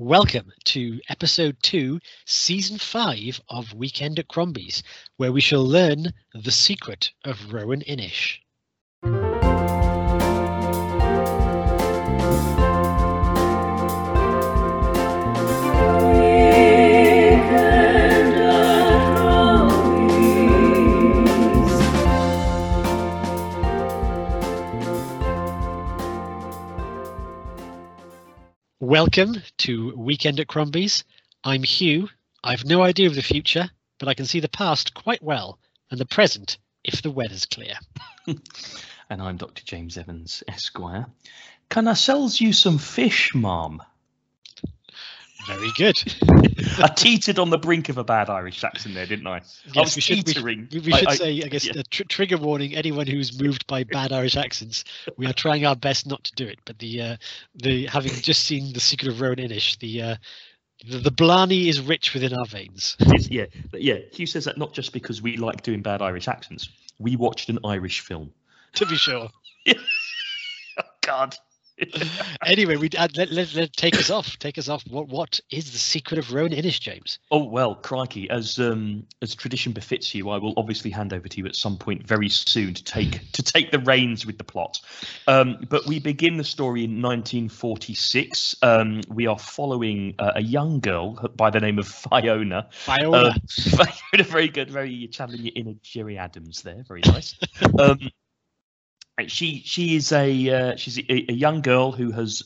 Welcome to episode two, season five of Weekend at Crombie's, where we shall learn the secret of Roan Inish. Welcome to Weekend at Crombie's. I'm Hugh. I've no idea of the future, but I can see the past quite well, and the present if the weather's clear. and I'm Dr. James Evans, Esquire. Can I sells you some fish, Mom? Very good. I teetered on the brink of a bad Irish accent there, didn't I? Yes, I was we should, teetering. We, we should I- say, I guess, yeah. a tr- trigger warning: anyone who's moved by bad Irish accents, we are trying our best not to do it. But the uh, the having just seen the Secret of Roan Inish, the uh, the, the Blarney is rich within our veins. It's- yeah, but yeah. Hugh says that not just because we like doing bad Irish accents. We watched an Irish film. to be sure. Oh God. Anyway, we uh, let, let, let take us off. Take us off. What what is the secret of Roan Inish, James? Oh well, crikey! As um, as tradition befits you, I will obviously hand over to you at some point very soon to take to take the reins with the plot. Um, but we begin the story in 1946. Um, we are following uh, a young girl by the name of Fiona. Viola. Um, Fiona, very good, very channeling your inner Gerry Adams there. Very nice. she she is a uh, she's a, a young girl who has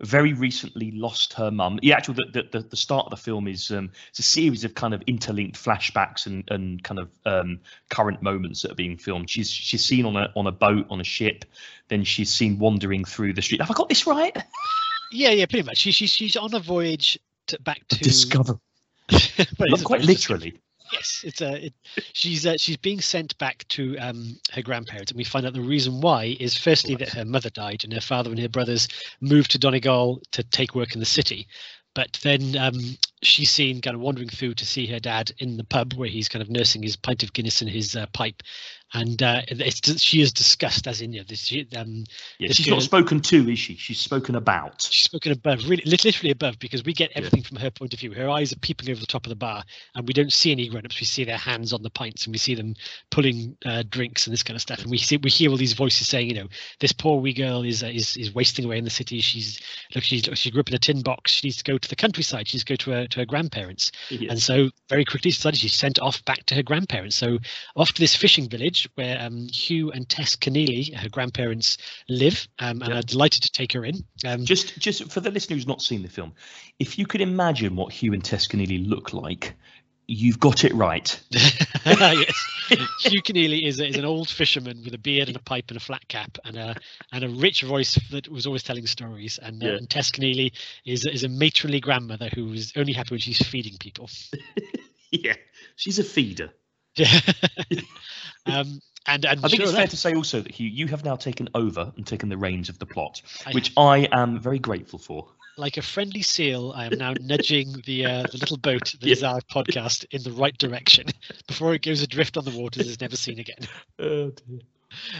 very recently lost her mum. The actual the, the, start of the film is um, it's a series of kind of interlinked flashbacks and, and kind of um, current moments that are being filmed. She's she's seen on a on a boat on a ship, then she's seen wandering through the street. Have I got this right? yeah, yeah, pretty much. She, she, she's on a voyage to, back to Discover, Well, not quite literally. Yes, it's a. It, she's uh, she's being sent back to um, her grandparents, and we find out the reason why is firstly that her mother died, and her father and her brothers moved to Donegal to take work in the city. But then um, she's seen kind of wandering through to see her dad in the pub where he's kind of nursing his pint of Guinness and his uh, pipe, and uh, it's she is discussed as in you know, this. she- Um, Yeah, This she's girl- not spoken to, is she? She's spoken about. she's spoken above, really, literally above, because we get everything from her point of view. Her eyes are peeping over the top of the bar, and we don't see any grown-ups. We see their hands on the pints, and we see them pulling uh, drinks and this kind of stuff. And we see, we hear all these voices saying, you know, this poor wee girl is uh, is is wasting away in the city. She's look, she's she grew up in a tin box. She needs to go to the countryside. She needs to go to her to her grandparents. Yes. And so very quickly she decided she's sent off back to her grandparents. So off to this fishing village where um, Hugh and Tess Coneelly, her grandparents, live, um, and Yeah. are delighted to take her in. Um, Just, just for the listener who's not seen the film, if you could imagine what Hugh and Tess Coneelly look like, you've got it right. yes. Hugh Coneelly is, is an old fisherman with a beard and a pipe and a flat cap and a and a rich voice that was always telling stories. And, uh, and Tess Coneelly is is a matronly grandmother who is only happy when she's feeding people. Yeah, she's a feeder. um, and and I think sure it's fair to say also that Hugh, you have now taken over and taken the reins of the plot, I which I am very grateful for. Like a friendly seal, I am now nudging the uh, the little boat that is our podcast in the right direction before it goes adrift on the waters and is never seen again. Oh dear.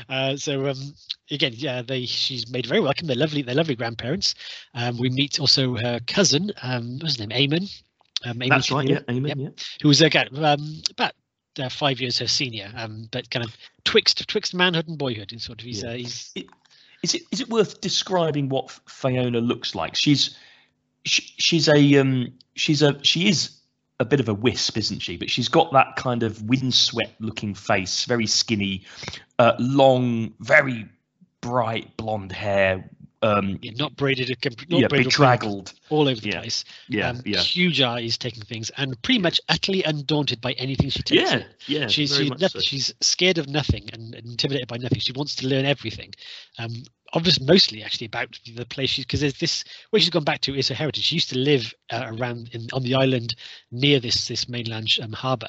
Uh, so um, again, yeah, they she's made very welcome. They're lovely. They're lovely grandparents. Um, we meet also her cousin. Um, what's his name? Eamon. Um, Eamon That's right. Yeah, amen. Yep. Yeah. Who was again um, about uh, five years her senior, um, but kind of twixt twixt manhood and boyhood. And sort of he's Yeah. uh, he's Is it is it worth describing what Fiona looks like? She's she, she's a um she's a she is a bit of a wisp, isn't she? But she's got that kind of windswept looking face, very skinny, uh, long, very bright blonde hair. Um, yeah, not braided, not yeah, braided, bedraggled. all over the Yeah. place. Yeah, um, yeah, Huge eyes taking things, and pretty much utterly undaunted by anything she takes. yeah, in. yeah. she's nothing, so. she's scared of nothing and intimidated by nothing. She wants to learn everything. Um, obviously, mostly actually about the place she's because there's this where she's gone back to is her heritage. She used to live uh, around in, on the island near this this mainland um, harbour.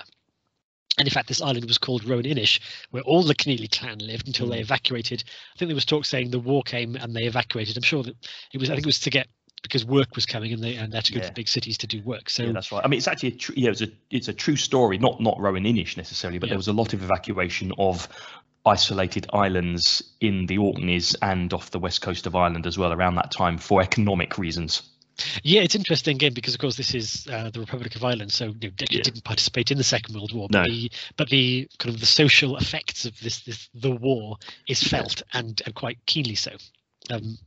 And in fact, this island was called Roan Inish, where all the Coneelly clan lived until they Mm. evacuated. I think there was talk saying the war came and they evacuated. I'm sure that it was. I think it was to get because work was coming and they and they had to go to Yeah. the big cities to do work. So yeah, that's right. I mean, it's actually a tr- yeah, it's a it's a true story, not not Roan Inish necessarily, but Yeah. there was a lot of evacuation of isolated islands in the Orkneys and off the west coast of Ireland as well around that time for economic reasons. Yeah, it's interesting again because, of course, this is uh, the Republic of Ireland, so you know, Yeah. didn't participate in the Second World War. No. But the but the kind of the social effects of this this the war is felt and, and quite keenly so. Um,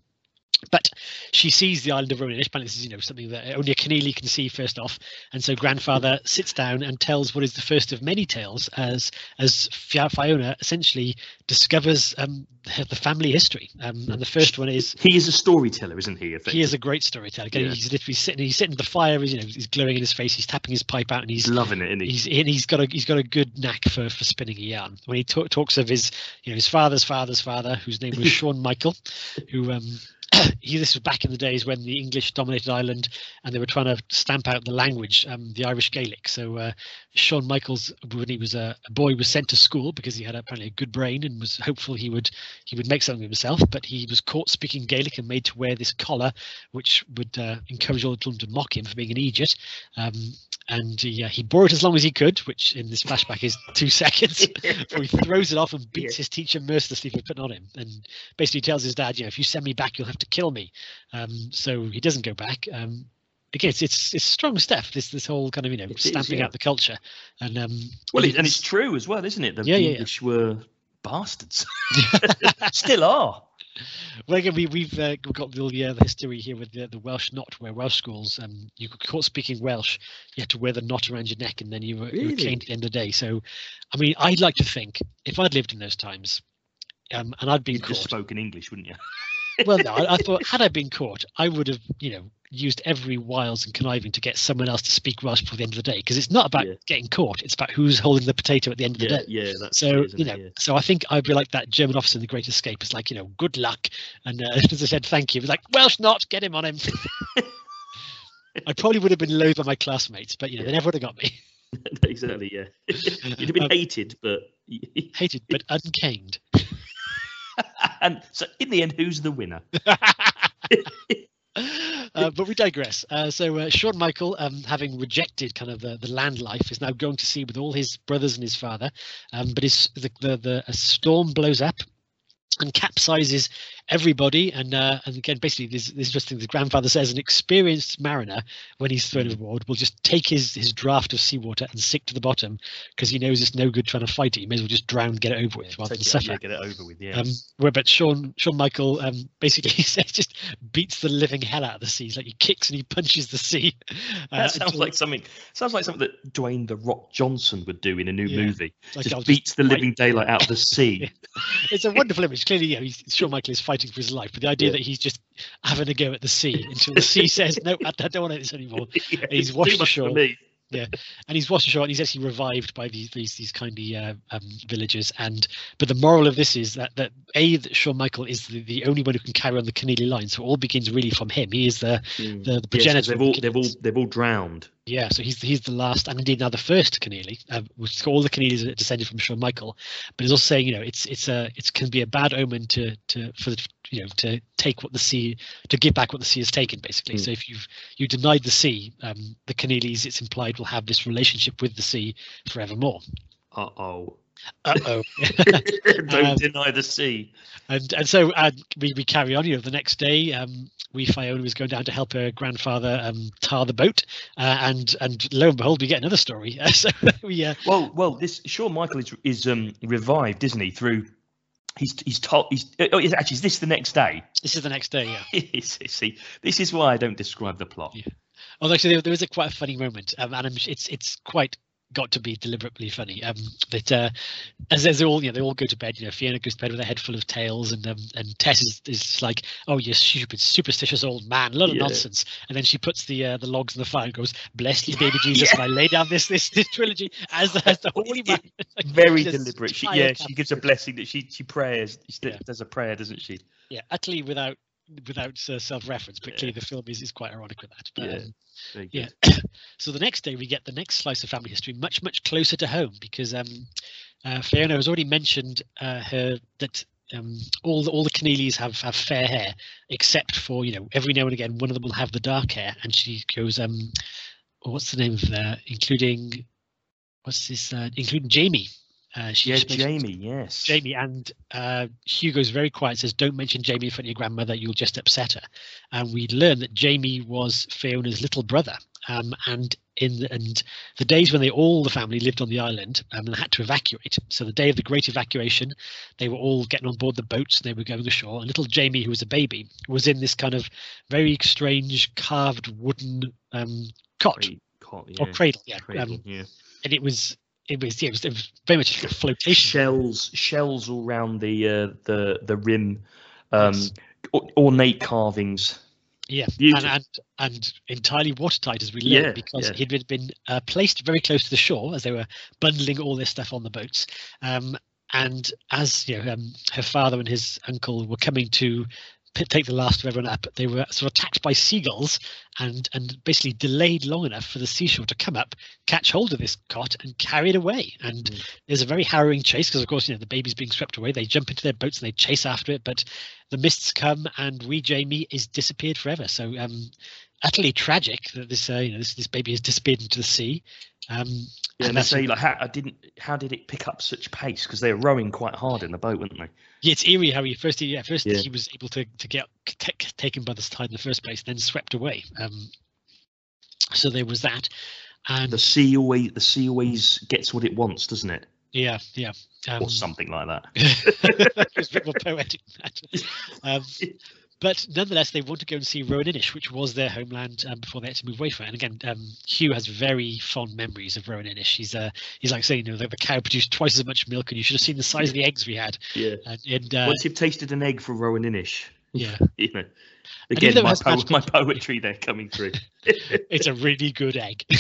but she sees the island of Ronan. Apparently, this is you know something that only a Coneelly can see first off, and so grandfather sits down and tells what is the first of many tales as as Fiona essentially discovers um, the family history. Um, and the first one is He is a storyteller, isn't he? he is a great storyteller. Again, Yeah. He's literally sitting. He's sitting at the fire. He's you know he's glowing in his face. He's tapping his pipe out, and he's loving it, isn't he? he's and he's got a he's got a good knack for for spinning a yarn. When he ta- talks of his you know his father's father's father, whose name was Sean Michael, who um this was back in the days when the English dominated Ireland and they were trying to stamp out the language, um, the Irish Gaelic. So uh, Sean Michaels, when he was a, boy, was sent to school because he had apparently a good brain and was hopeful he would he would make something of himself. But he was caught speaking Gaelic and made to wear this collar, which would uh, encourage all the children to mock him for being an idiot. Um, and he, uh, he bore it as long as he could, which in this flashback is two seconds. before he throws it off and beats Yeah. his teacher mercilessly for putting on him, and basically tells his dad, you know, if you send me back, you'll have to kill me. Um, so he doesn't go back. Um, again, it's, it's it's strong stuff. This this whole kind of you know It is, stamping yeah. out the culture, and um, Well, you it, and it's true as well, isn't it? The Yeah, yeah, yeah. Were bastards. Still are. Well, again, we, we've uh, we've got the, uh, the history here with the, the Welsh knot, where Welsh schools, um, you could caught speaking Welsh, you had to wear the knot around your neck, and then you were, you were caned at the end of the day. So, I mean, I'd like to think if I'd lived in those times, um, and I'd been You'd just caught. spoken English, wouldn't you? well, no, I, I thought had I been caught, I would have, you know, used every wiles and conniving to get someone else to speak Welsh before the end of the day, because it's not about Yeah. getting caught; it's about who's holding the potato at the end of the day. yeah. That's So it, you it? know, Yeah. so I think I'd be like that German officer in The Great Escape. It's like you know, good luck, and uh, as I said, thank you. It's like Welsh not, get him on him. I probably would have been loathed by my classmates, but you know, they never would have got me. exactly. Yeah. You'd have been Um, hated, but Hated but uncaned. and so in the end, who's the winner? uh, but we digress. Uh, so uh, Sean Michael, um, having rejected kind of the, the land life, is now going to sea with all his brothers and his father. Um, but his the, the the a storm blows up and capsizes everybody. And uh, and again, basically, this, this is just thing the grandfather says: an experienced mariner, when he's thrown overboard, will just take his his draft of seawater and sink to the bottom because he knows it's no good trying to fight it. He may as well just drown, get it over with, rather than it- suffer. yeah, get it over with. Yeah. Um, where but Sean Sean Michael um, basically says just beats the living hell out of the sea. He's like he kicks and he punches the sea. Uh, that sounds like something. Sounds like something that Dwayne the Rock Johnson would do in a new Yeah. movie. like, just I'll beats the fight- living daylight out of the sea. It's a wonderful image. Clearly, know, he's, Sean Michael is fighting for his life, but the idea Yeah. that he's just having a go at the sea until the sea says, "No, I, I don't want this anymore." Yeah, He's washed ashore. me. And he's washed ashore and he's actually revived by these these these kindly uh, um, villagers. And but the moral of this is that that a that Sean Michael is the, the only one who can carry on the Coneelly line. So it all begins really from him. He is the Mm. the, the Yes, 'cause progenitor they've all they've all they've all drowned. yeah so he's he's the last and indeed now the first Coneelly uh, all the Coneellys are descended from Sean Michael. But he's also saying you know it's it's a it can be a bad omen to to for the you know to take what the sea to give back what the sea has taken basically Mm. so if you've you denied the sea um the Coneellys it's implied will have this relationship with the sea forevermore Uh oh. uh-oh Don't Um, deny the sea. and and so uh, we, we carry on you know the next day um we Fiona was going down to help her grandfather um tar the boat uh, and and lo and behold we get another story uh, so we uh, Well, well, this Sean Michael is is um revived, isn't he? Through he's he's told he's oh, is- actually is this the next day? this is the next day yeah See, this is why I don't describe the plot. Yeah. Although actually there, there is a quite a funny moment, um, and I'm, it's it's quite got to be deliberately funny. Um, that uh, as as they all you know they all go to bed. You know, Fiona goes to bed with a head full of tails, and um, and Tess is, is like, "Oh, you stupid, superstitious old man, a lot of Yeah. nonsense." And then she puts the uh, the logs in the fire and goes, "Bless you, baby Jesus," and I lay down this this this trilogy as the, as the holy man. Like, Very deliberate. She, yeah, she gives a blessing that she she prayers. She Yeah. does a prayer, doesn't she? Yeah, utterly without without uh, self-reference, but Yeah. clearly the film is, is quite ironic with that. But, Yeah. um, Yeah. so the next day we get the next slice of family history much much closer to home because um uh, Fiona has already mentioned uh, her that um all the all the Coneellys have have fair hair except for you know every now and again one of them will have the dark hair and she goes um what's the name of uh, including what's this uh, including Jamie Uh, she Yeah, Jamie. Yes. Jamie and uh, Hugo's very quiet. Says, "Don't mention Jamie in front of your grandmother. You'll just upset her." And we learn that Jamie was Fiona's little brother. Um, and in the, and the days when they all the family lived on the island um, and had to evacuate. So the day of the great evacuation, they were all getting on board the boats and they were going ashore. And little Jamie, who was a baby, was in this kind of very strange carved wooden um, cot or yeah, cradle. Yeah, cradle, um, yeah. and it was it was yeah, it was, it was very much like a flotation. Shells, shells all around the uh, the the rim. Um, Yes. or- ornate carvings. Yeah, and, and and entirely watertight as we Yeah, learned because yeah. he'd been, uh, placed very close to the shore as they were bundling all this stuff on the boats. Um, and as you know, um, her father and his uncle were coming to take the last of everyone up, they were sort of attacked by seagulls and and basically delayed long enough for the seashore to come up, catch hold of this cot, and carry it away. And Mm. there's a very harrowing chase because, of course, you know the baby's being swept away. They jump into their boats and they chase after it, but the mists come and wee Jamie is disappeared forever. So um, utterly tragic that this uh, you know this this baby has disappeared into the sea. Um, Yeah, and and they say like, how I didn't. How did it pick up such pace? Because they were rowing quite hard in the boat, weren't they? Yeah, it's eerie how he first yeah first Yeah. he was able to to get t- taken by the tide in the first place, then swept away. Um, so there was that, and The sea always the sea always gets what it wants, doesn't it? yeah yeah um, Or something like that. it's a bit more poetic than that. Um, but nonetheless, they want to go and see Roan Inish, which was their homeland um, before they had to move away from it. And again, um, Hugh has very fond memories of Roan Inish. He's uh, he's like saying, you know, the, the cow produced twice as much milk, and you should have seen the size of the eggs we had. Yeah. And, and uh, Once you've tasted an egg from Roan Inish, yeah, you know. Again, my, po- my poetry there coming through. it's a really good egg.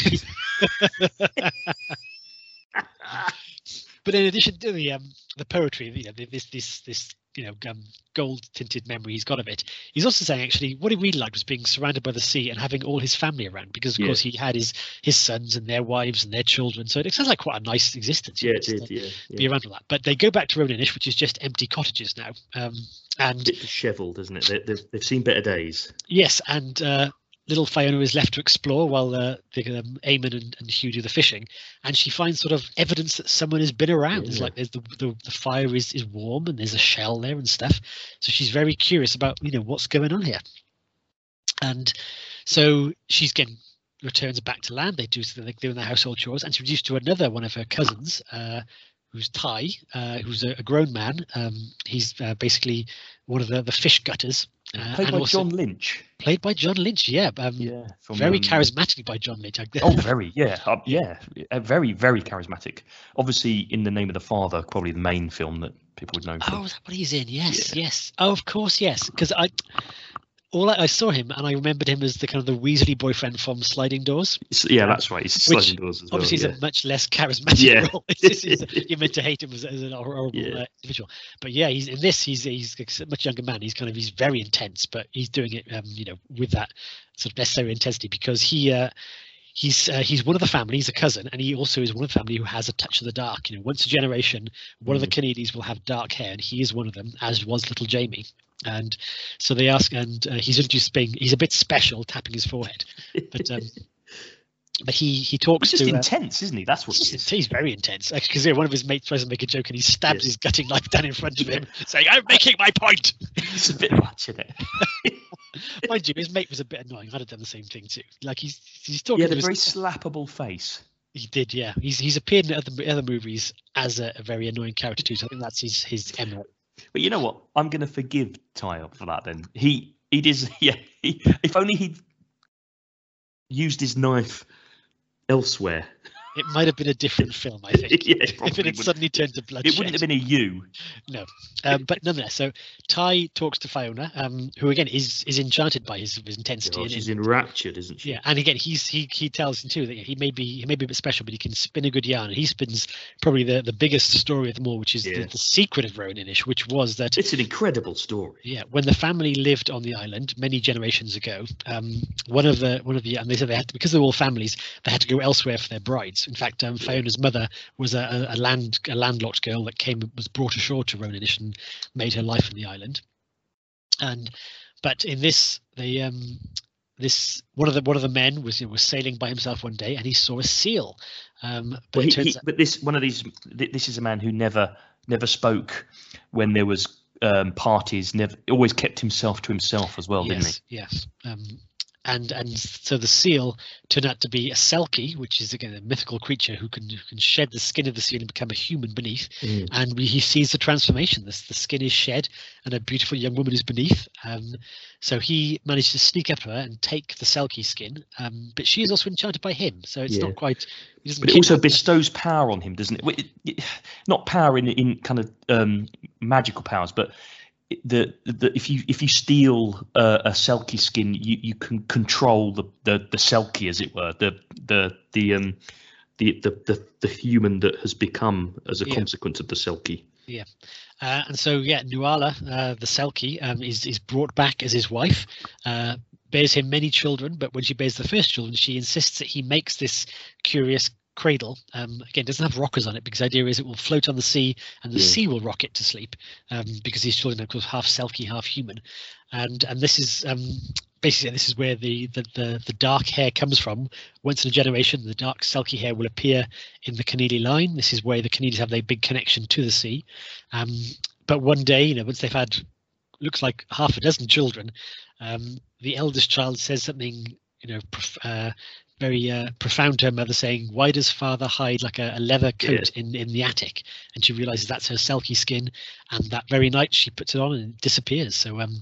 but in addition to the um, the poetry, you know, this this this you know um, gold tinted memory he's got of it, he's also saying actually what he really liked was being surrounded by the sea and having all his family around because of Yeah. course he had his his sons and their wives and their children, so it sounds like quite a nice existence. yeah, it did. to Yeah, Be around all that, but they go back to Roan Inish, which is just empty cottages now. Um, and bit dishevelled, isn't it? They, they've, they've seen better days. Yes, and uh, little Fiona is left to explore while uh, the um, Eamon and, and Hugh do the fishing, and she finds sort of evidence that someone has been around. There's Yeah. like there's the, the the fire is is warm and there's a shell there and stuff. So she's very curious about you know what's going on here, and so she's getting returns back to land. They do so they're doing their household chores, and she's reduced to another one of her cousins. Uh, Who's Tadhg, uh, who's a, a grown man. Um, he's uh, basically one of the, the fish gutters. Uh, Played by also- John Lynch. played by John Lynch. Yeah, um, Yeah, from, very um, charismatic by John Lynch. I- Oh, very, yeah, uh, yeah, uh, very, very charismatic. Obviously, in the name of the father, probably the main film that people would know. oh, From. is that what he's in? Yes, yes. Oh, of course, yes. Because I, all I, I saw him and I remembered him as the kind of the Weasley boyfriend from Sliding Doors. Yeah, that's right. Which sliding doors as well. Obviously, yeah. he's a much less charismatic Yeah. role. It's just- it's- you're meant to hate him as, as an horrible Yeah. uh, individual. But yeah, he's in this. He's he's a much younger man. He's kind of he's very intense, but he's doing it, um, you know, with that sort of necessary intensity because he. Uh, He's uh, he's one of the family. He's a cousin, and he also is one of the family who has a touch of the dark. You know, once a generation, one of the Kennedys will have dark hair, and he is one of them, as was little Jamie. And so they ask, and uh, he's introduced being he's a bit special, tapping his forehead. But um, but he he talks He's just to. uh, intense, isn't he? That's what He's, is. he's very intense because one of his mates tries to make a joke and he stabs Yes. his gutting knife down in front of him, saying, "I'm making my point." It's a bit much, isn't it? Mind you, his mate was a bit annoying. I'd have done the same thing too. Like he's he's talking. Yeah, to the his, very slappable face. he did, yeah. He's he's appeared in other other movies as a, a very annoying character too. So I think that's his his MO. But you know what? I'm going to forgive Tadhg for that. Then he he does. Yeah, he, if only he'd used his knife elsewhere. It might have been a different film, I think. Yeah, it if it had would- suddenly turned to bloodshed. It wouldn't have been a you. No, um, but nonetheless, so Tadhg talks to Fiona, um, who again is is enchanted by his, his intensity. Oh, and- she's enraptured, isn't she? Yeah, and again, he's he he tells him too that he may be he may be a bit special, but he can spin a good yarn. And he spins probably the the biggest story of them all, which is Yeah. the, the secret of Roan Inish, which was that It's an incredible story. yeah, when the family lived on the island many generations ago, um, one of the one of the and they said they had to, because they're all families, they had to go elsewhere for their brides. In fact, um, Fiona's mother was a, a, land a landlocked girl that came was brought ashore to Roan Inish and made her life on the island. And but in this, they um, this one of the one of the men was was sailing by himself one day and he saw a seal. Um, but Well, he, turns he, but this one of these. This is a man who never never spoke when there was um, parties. Never always kept himself to himself as well, didn't he? yes, yes. Um, and and so the seal turned out to be a selkie, which is again a mythical creature who can who can shed the skin of the seal and become a human beneath. Mm. And we, he sees the transformation. This the skin is shed, and a beautiful young woman is beneath. Um, so he managed to sneak up to her and take the selkie skin. Um, but she is also enchanted by him, so it's Yeah. not quite. But it also her. bestows power on him, doesn't it? Well, it- it- Not power in in kind of um, magical powers, but the, the if you if you steal uh, a selkie skin, you, you can control the, the the selkie, as it were, the the the um the the the, the human that has become as a Yeah. consequence of the selkie. Uh, and so, yeah, Nuala, uh, the Selkie, um, is is brought back as his wife. Uh, bears him many children, but when she bears the first children, she insists that he makes this curious cradle. Um, again, doesn't have rockers on it because the idea is it will float on the sea and the Yeah. sea will rock it to sleep um, because these children are of course half Selkie, half human. And and this is um, basically this is where the, the the the dark hair comes from. Once in a generation, the dark Selkie hair will appear in the Coneelly line. This is where the Coneellys have their big connection to the sea. Um, but one day, you know, once they've had looks like half a dozen children, um, the eldest child says something, you know, prof- uh, very uh, profound to her mother, saying, "Why does father hide like a, a leather coat in in the attic?" And she realizes that's her selkie skin, and that very night she puts it on and it disappears. So, um,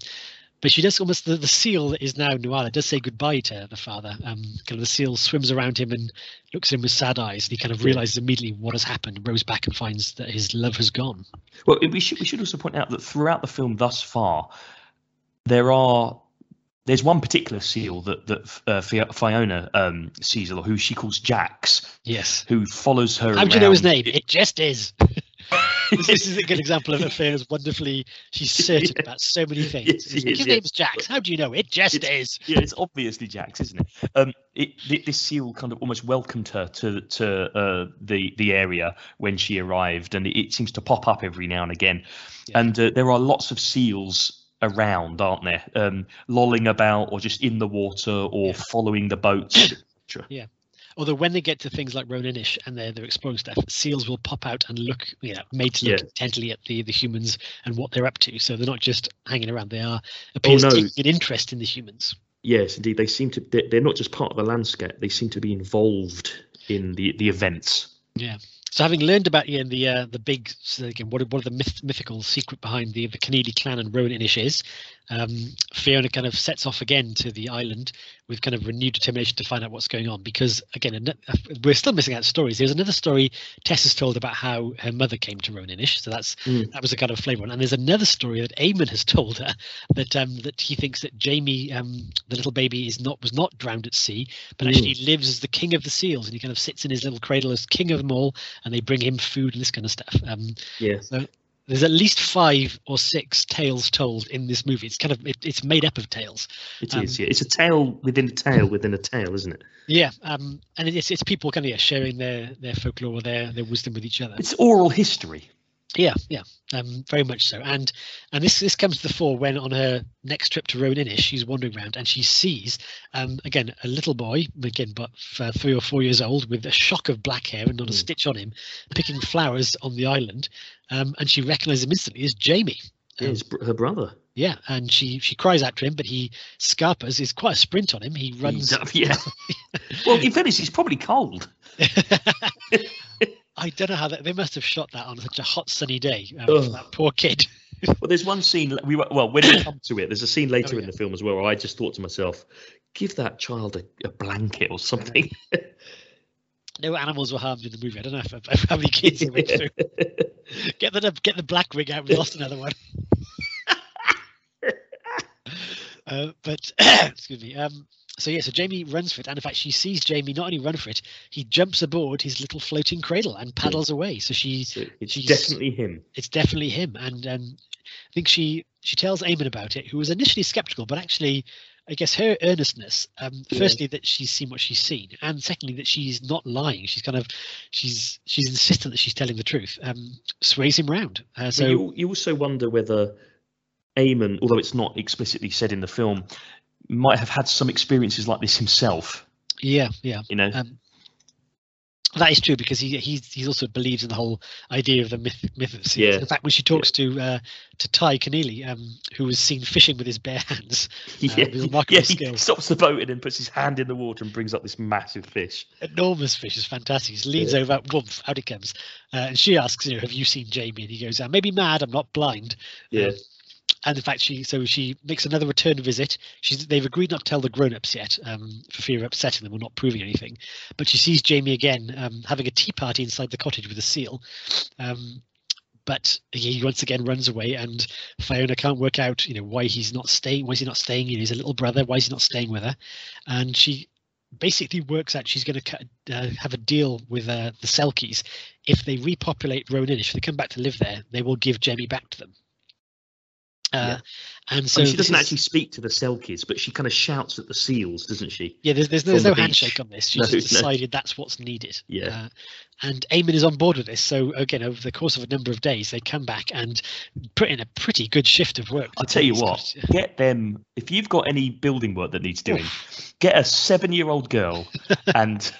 but she does almost the, the seal that is now Nuala does say goodbye to the father. Um, kind of the seal swims around him and looks at him with sad eyes, and he kind of realizes immediately what has happened. Rows back and finds that his love has gone. Well, we should we should also point out that throughout the film thus far, there are there's one particular seal that that uh, Fiona um, sees, or who she calls Jax, Yes. who follows her. How do you know his name? It just is. this is a good example of affairs wonderfully. She's certain about so many things. Yes, It's is, his yeah. name's Jax. How do you know? It just is. yeah, it's obviously Jax, isn't it? Um, it this seal kind of almost welcomed her to to uh, the the area when she arrived, and it, it seems to pop up every now and again. Yeah. And uh, there are lots of seals around, aren't there? Um, lolling about, or just in the water, or Yeah. following the boats. etc. Although when they get to things like Roan Inish and they're they're exploring stuff, seals will pop out and look, you know, made to look Yeah. intently at the the humans and what they're up to. So they're not just hanging around; they are appears no. taking an interest in the humans. Yes, indeed. They seem to. They're, they're not just part of the landscape. They seem to be involved in the the events. Yeah. So having learned about you yeah, the uh, the big so again, what what are the myth, mythical secret behind the the Coneelly clan and Roan Inish is, um, Fiona kind of sets off again to the island with kind of renewed determination to find out what's going on. Because again, we're still missing out stories. There's another story Tess has told about how her mother came to Roan Inish. So that's Mm. that was a kind of flavour one. And there's another story that Eamon has told her that um, that he thinks that Jamie, um, the little baby, is not was not drowned at sea, but Mm. actually lives as the king of the seals, and he kind of sits in his little cradle as king of them all, and they bring him food and this kind of stuff. Um, Yes. There's at least five or six tales told in this movie. It's kind of it, it's made up of tales. It Um, is. Yeah. It's a tale within a tale within a tale, isn't it? Yeah, um, and it's it's people kind of yeah, sharing their their folklore, their their wisdom with each other. It's oral history. Yeah, yeah, um, very much so. And and this this comes to the fore when on her next trip to Roan Inish, she's wandering around and she sees um, again a little boy, again but uh, three or four years old, with a shock of black hair and not a Mm. stitch on him, picking flowers on the island, um, and she recognises him instantly as Jamie. Yeah, Um, br- her brother. yeah, and she she cries out to him, but he scarpers is quite a sprint on him. He runs. Yeah. well, in fairness, he's probably cold. I don't know how that, they must have shot that on such a hot sunny day. Um, that poor kid. Well, there's one scene we were, well when we come to it. There's a scene later Oh, in the film as well where I just thought to myself, give that child a, a blanket or something. No animals were harmed in the movie. I don't know if, if, how many kids they went through. Get the get the black wig out. We lost another one. uh, but excuse me. Um, so yeah, so Jamie runs for it, and in fact, she sees Jamie not only run for it, he jumps aboard his little floating cradle and paddles away. So she, So it's She's- definitely him. it's definitely him, and um, I think she she tells Eamon about it, who was initially skeptical, but actually. I guess her earnestness, um, Yeah. firstly that she's seen what she's seen, and secondly that she's not lying. She's kind of, she's she's insistent that she's telling the truth. Um, sways him round. Uh, So so you, you also wonder whether Eamon, although it's not explicitly said in the film, might have had some experiences like this himself. Yeah, yeah. You know, Um, that is true because he he's he also believes in the whole idea of the myth myth of the seals. Yeah. In fact, when she talks to uh, to Tadhg Coneelly, um, who was seen fishing with his bare hands, yeah, with remarkable yeah, he skill. stops the boat and then puts his hand in the water and brings up this massive fish. enormous fish is fantastic. He leans Yeah. over, woof, out it comes, uh, and she asks, you know, have you seen Jamie? And he goes, I may be mad, I'm not blind. Yeah, Um, and in fact, she so she makes another return visit. She's they've agreed not to tell the grown-ups yet, um, for fear of upsetting them or not proving anything. But she sees Jamie again um, having a tea party inside the cottage with a seal. Um, but he once again runs away, and Fiona can't work out, you know, why he's not staying. Why is he not staying? You know, he's a little brother. Why is he not staying with her? And she basically works out she's going to uh, have a deal with uh, the Selkies. If they repopulate Ronin, if they come back to live there, they will give Jamie back to them. Uh, Yeah. And so so she doesn't this is- actually speak to the Selkies, but she kind of shouts at the seals, doesn't she? Yeah, there's there's, there's the no beach. handshake on this. She's No, just no. decided that's what's needed. Yeah. Uh, and Eamon is on board with this. So again, over the course of a number of days, they come back and put in a pretty good shift of work. I'll tell you what, cottages. get them. If you've got any building work that needs doing, get a seven-year-old girl and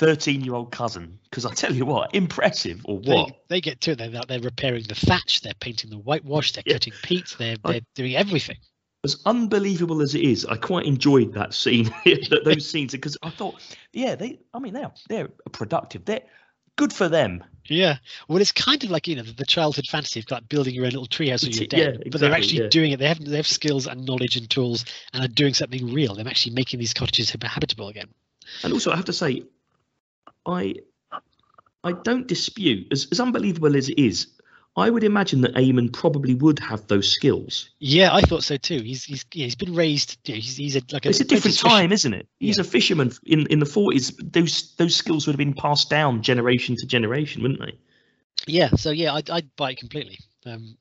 a thirteen-year-old cousin. Because I tell you what, impressive or what? they get to it. They're, they're repairing the thatch. They're painting the whitewash. They're Yeah. cutting peats. They're I- they're doing everything. As unbelievable as it is, I quite enjoyed that scene, that- those scenes, because I thought, yeah, they. I mean, they're they're productive. They're good for them. Yeah. Well, it's kind of like you know the, the childhood fantasy of like building your own little treehouse when you're dead, yeah, but they're actually yeah. doing it. They have they have skills and knowledge and tools and are doing something real. They're actually making these cottages habitable again. And also, I have to say, I I don't dispute as as unbelievable as it is. I would imagine that Eamon probably would have those skills. Yeah, I thought so too. He's he's yeah, he's been raised. You know, he's he's a, like a It's a different time, isn't it? He's a fisherman in in the forties. Those those skills would have been passed down generation to generation, wouldn't they? Yeah, so yeah, I'd, I'd buy it completely. Um,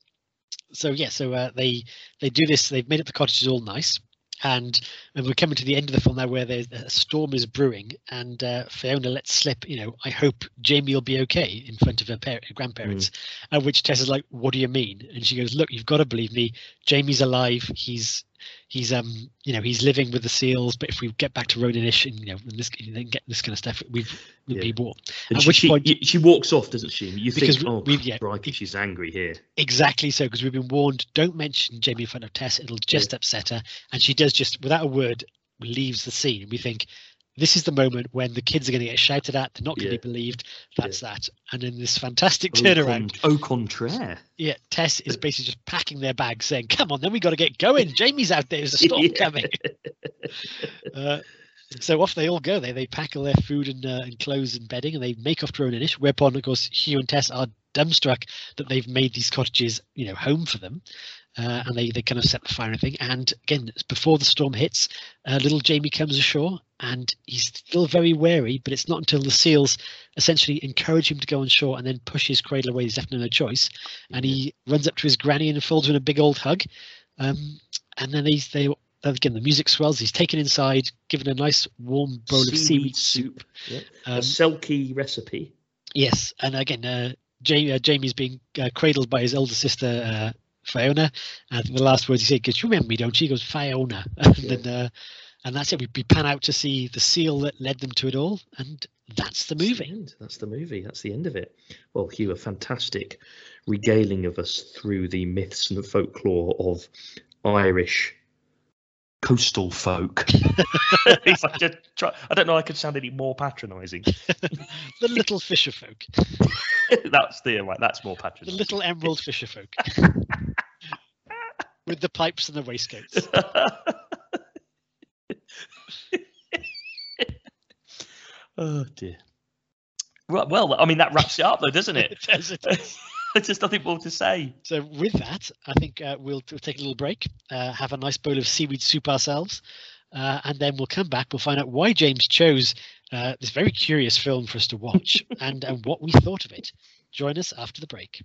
so yeah, so uh, they they do this. They've made up the cottages all nice, and, and we're coming to the end of the film now, where there's a storm is brewing, and uh, Fiona lets slip. You know, I hope Jamie will be okay in front of her, par- her grandparents. At which Tess is like, "What do you mean?" And she goes, "Look, you've got to believe me. Jamie's alive. He's he's um you know he's living with the seals. But if we get back to Roan Inish and you know and this then get this kind of stuff, we've we'd be Yeah. war." And At she, which she, point- she walks off, doesn't she? You Because think, we- oh, we've- yeah, crikey, she's angry here. Exactly so, because we've been warned. Don't mention Jamie in front of Tess; it'll just upset her. And she does just, without a word, leaves the scene. We think this is the moment when the kids are going to get shouted at. They're not going to Yeah. be believed. That's that. And in this fantastic Au turnaround, con- Au contraire. yeah, Tess is basically just packing their bags, saying, "Come on, then we got to get going. Jamie's out there. There's a storm Yeah. coming." Uh, so off they all go. They they pack all their food and, uh, and clothes and bedding, and they make off to Roan Inish. Whereupon, of course, Hugh and Tess are dumbstruck that they've made these cottages, you know, home for them, uh, and they they kind of set the fire and everything. And again, before the storm hits, uh, little Jamie comes ashore, and he's still very wary. But it's not until the seals essentially encourage him to go on shore and then push his cradle away. He's left no choice, and he runs up to his granny and folds her in a big old hug. Um, and then he's they again the music swells. He's taken inside, given a nice warm bowl of seaweed soup. Um, a Selkie recipe. yes, and again, uh, Jamie, uh, Jamie's being uh, cradled by his older sister uh, Fiona. And the last words he said, "Because you remember me, don't you?" He goes, "Fiona," and Yeah. then uh, and that's it. We, we pan out to see the seal that led them to it all, and that's the That's movie. end. That's the movie. That's the end of it. Well, Hugh, a fantastic regaling of us through the myths and the folklore of Irish coastal folk. I, try, I don't know. I could sound any more patronising. the little fisher folk, that's the right. That's more patronising. the little emerald fisher folk, with the pipes and the waistcoats. oh dear. Right. Well, I mean that wraps it up, though, doesn't it? Does it? There's just nothing more to say. So with that, I think uh, we'll, we'll take a little break, uh, have a nice bowl of seaweed soup ourselves, uh, and then we'll come back. We'll find out why James chose uh, this very curious film for us to watch and, and what we thought of it. Join us after the break.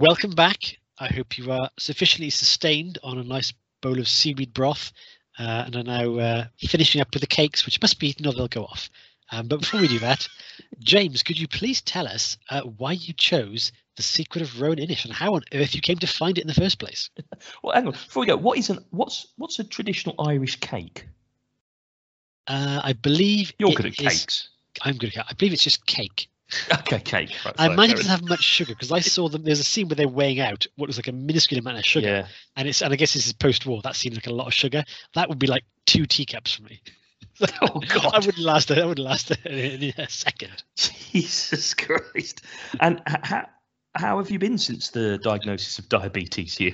Welcome back. I hope you are sufficiently sustained on a nice bowl of seaweed broth uh, and are now uh, finishing up with the cakes, which must be eaten or they'll go off. Um, but before we do that, James, could you please tell us uh, why you chose The Secret of Roan Inish and how on earth you came to find it in the first place. Well, hang on. Before we go, what is an what's what's a traditional Irish cake? Uh, I believe You're good at is- cakes. I'm good at cake. I believe it's just cake. Okay, cake. Right, I so imagine it doesn't have much sugar because I saw them. There's a scene where they're weighing out what was like a minuscule amount of sugar, Yeah. and it's and I guess this is post-war. That seemed like a lot of sugar. That would be like two teacups for me. Oh God! I wouldn't last. I wouldn't last in a second. Jesus Christ. And how how have you been since the diagnosis of diabetes here?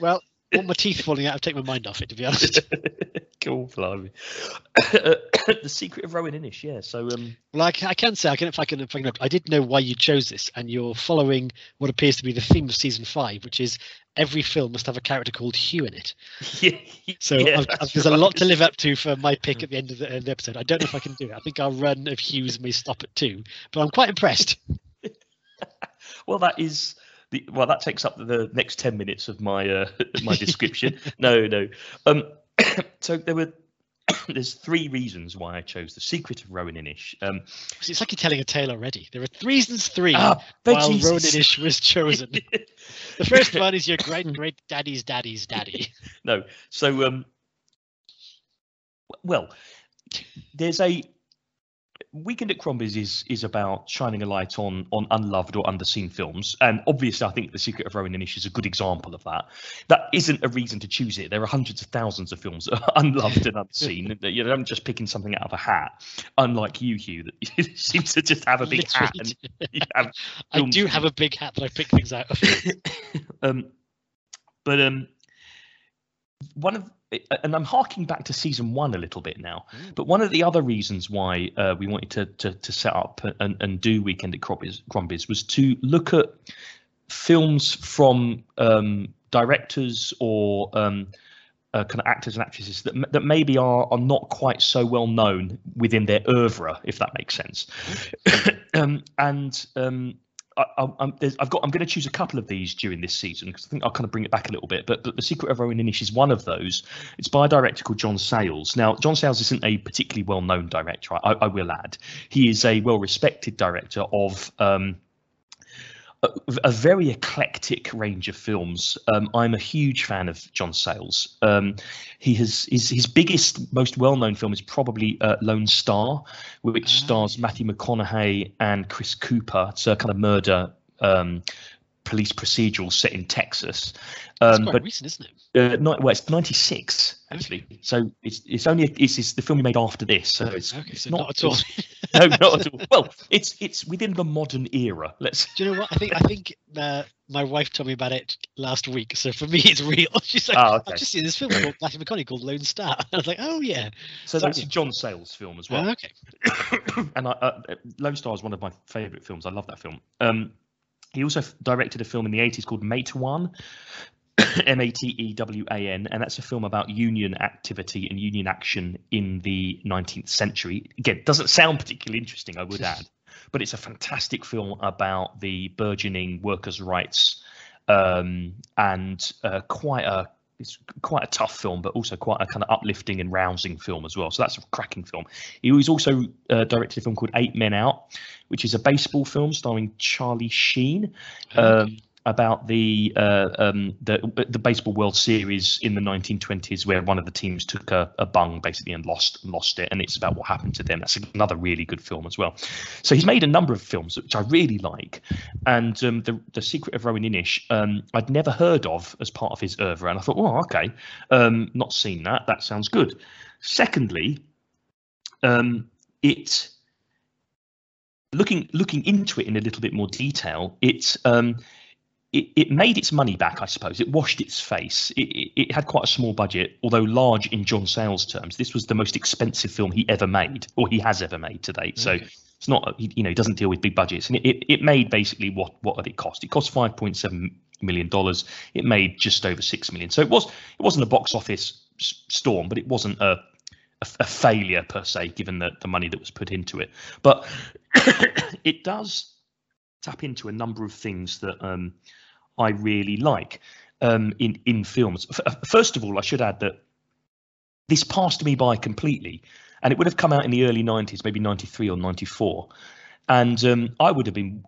Well, all my teeth falling out. I've taken my mind off it. To be honest. cool, blimey. Uh, the secret of Roan Inish, yeah. So um Well, I can, I can say I can if I can if I can. I did know why you chose this, and you're following what appears to be the theme of season five, which is every film must have a character called Hugh in it. yeah, So yeah, I've, I've- there's a lot to live up to for my pick at the end of the, of the episode. I don't know if I can do it. I think our run of Hughes may stop at two, but I'm quite impressed. Well, that is the well. That takes up the next ten minutes of my uh, my description. no, no. Um, so there were there's three reasons why I chose the secret of Roan Inish. Um, It's like you're telling a tale already. There are three reasons three bejesus. Roan Inish was chosen. The first one is your great great daddy's daddy's daddy. no. So um well, there's a Weekend at Crombie's is is about shining a light on on unloved or underseen films, and obviously, I think The Secret of Roan Inish is a good example of that. That isn't a reason to choose it. There are hundreds of thousands of films that are unloved and unseen. You I'm just picking something out of a hat. Unlike you, Hugh, that seems to just have a big hat Literally. you have I do have a big hat that I pick things out of. um, but um, one of and I'm harking back to season one a little bit now. Mm. But one of the other reasons why uh, we wanted to, to to set up and, and do Weekend at Crombie's, Crombie's was to look at films from um, directors or um, uh, kind of actors and actresses that that maybe are are not quite so well known within their oeuvre, if that makes sense. um, and um, I, there's, I've got. I'm going to choose a couple of these during this season because I think I'll kind of bring it back a little bit. But, but the Secret of Roan Inish is one of those. It's by a director called John Sayles. Now, John Sayles isn't a particularly well-known director. I, I will add, he is a well-respected director of. Um, a, a very eclectic range of films. Um, I'm a huge fan of John Sayles. Um, he has his his biggest, most well-known film is probably uh, Lone Star, which Ah, stars Matthew McConaughey and Chris Cooper. It's a kind of murder um, police procedural set in Texas. It's Um, quite but recent, isn't it? uh, ni- well, it's 96 actually. So it's it's only it's, it's the film he made after this. So it's Okay, so not- not, at all. no, not at all. Well, it's it's within the modern era. Let's Do you know what? I think I think uh, my wife told me about it last week. So for me, it's real. She's like, Oh, okay. I've just seen this film called Matthew McConaughey called Lone Star. I was like, oh yeah. So So that's a. John Sayles film as Oh, well. okay. and I, uh, Lone Star is one of my favourite films. I love that film. Um, he also f- directed a film in the 80s called Matewan, M A T E W A N, and that's a film about union activity and union action in the 19th century. Again, doesn't sound particularly interesting, I would add, but it's a fantastic film about the burgeoning workers' rights um, and uh, quite a it's quite a tough film, but also quite a kind of uplifting and rousing film as well. So that's a cracking film. He was also uh, directed a film called Eight Men Out, which is a baseball film starring Charlie Sheen um, about the, uh, um, the the baseball World Series in the 1920s, where one of the teams took a, a bung basically and lost lost it, and it's about what happened to them. That's another really good film as well. So he's made a number of films which I really like, and um, the the Secret of Roan Inish um, I'd never heard of as part of his oeuvre, and I thought, oh, okay, um, not seen that. That sounds good. Secondly, um, it looking looking into it in a little bit more detail, it um, it, it made its money back, I suppose. It washed its face. It, it, it had quite a small budget, although large in John Sayles terms. This was the most expensive film he ever made, or he has ever made to date. So Okay. it's not, you know, he doesn't deal with big budgets, and it, it, it made basically what what did it cost? It cost five point seven million dollars. It made just over six million. So it was it wasn't a box office s- storm, but it wasn't a a, a failure per se, given the, the money that was put into it. But it does tap into a number of things that um, I really like um, in in films. F- First of all, I should add that this passed me by completely, and it would have come out in the early '90s, maybe '93 or '94, and um, I would have been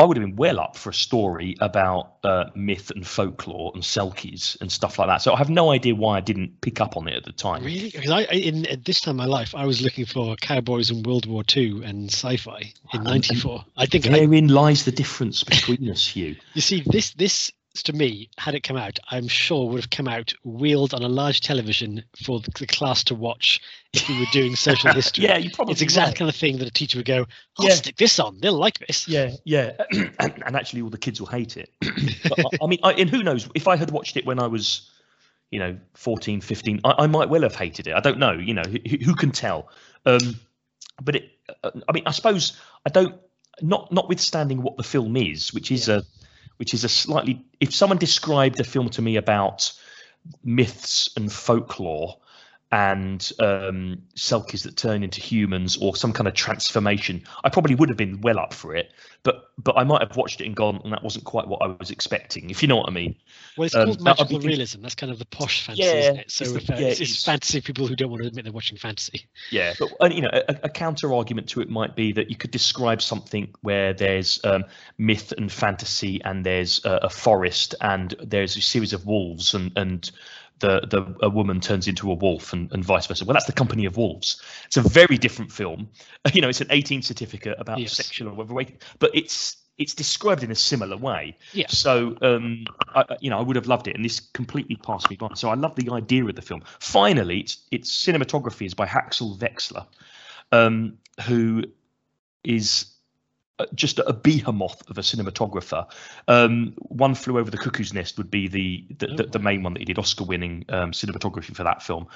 I would have been well up for a story about uh, myth and folklore and selkies and stuff like that. So I have no idea why I didn't pick up on it at the time. Really? Because I, in at this time of my life, I was looking for cowboys in World War II and sci-fi in '94. I think I, Therein lies the difference between us, Hugh. you see this this to me, had it come out, I'm sure would have come out wheeled on a large television for the, the class to watch if we were doing social history. yeah, you probably it's exactly right. kind of thing that a teacher would go, "I'll Yeah. stick this on. They'll like this." Yeah, yeah, and, and actually, all the kids will hate it. But I, I mean, I, and who knows? If I had watched it when I was, you know, 14, 15, I, I might well have hated it. I don't know. You know, who, who can tell? Um, but it, uh, I mean, I suppose I don't. Not notwithstanding what the film is, which is Yeah. a, which is a slightly. If someone described a film to me about myths and folklore and um, selkies that turn into humans or some kind of transformation, I probably would have been well up for it. But but I might have watched it and gone, and that wasn't quite what I was expecting. If you know what I mean. Well, it's Um, called that- magical thinking- realism. That's kind of the posh fantasy, Yeah, isn't it? So it's the- if, uh, yeah, it's, it's fantasy people who don't want to admit they're watching fantasy. Yeah, but and, you know, a, a counter argument to it might be that you could describe something where there's um, myth and fantasy, and there's a, a forest, and there's a series of wolves, and and the the a woman turns into a wolf, and, and vice versa. Well, that's the Company of Wolves. It's a very different film. You know, it's an 18 certificate about Yes. sexual awakening, but it's it's described in a similar way. Yeah. So, um, I, you know, I would have loved it, and this completely passed me by. So I love the idea of the film. Finally, its its cinematography is by Haxel Wexler, um, who is just a behemoth of a cinematographer. Um, one flew over the cuckoo's nest would be the the, the, the main one that he did Oscar-winning um, cinematography for that film,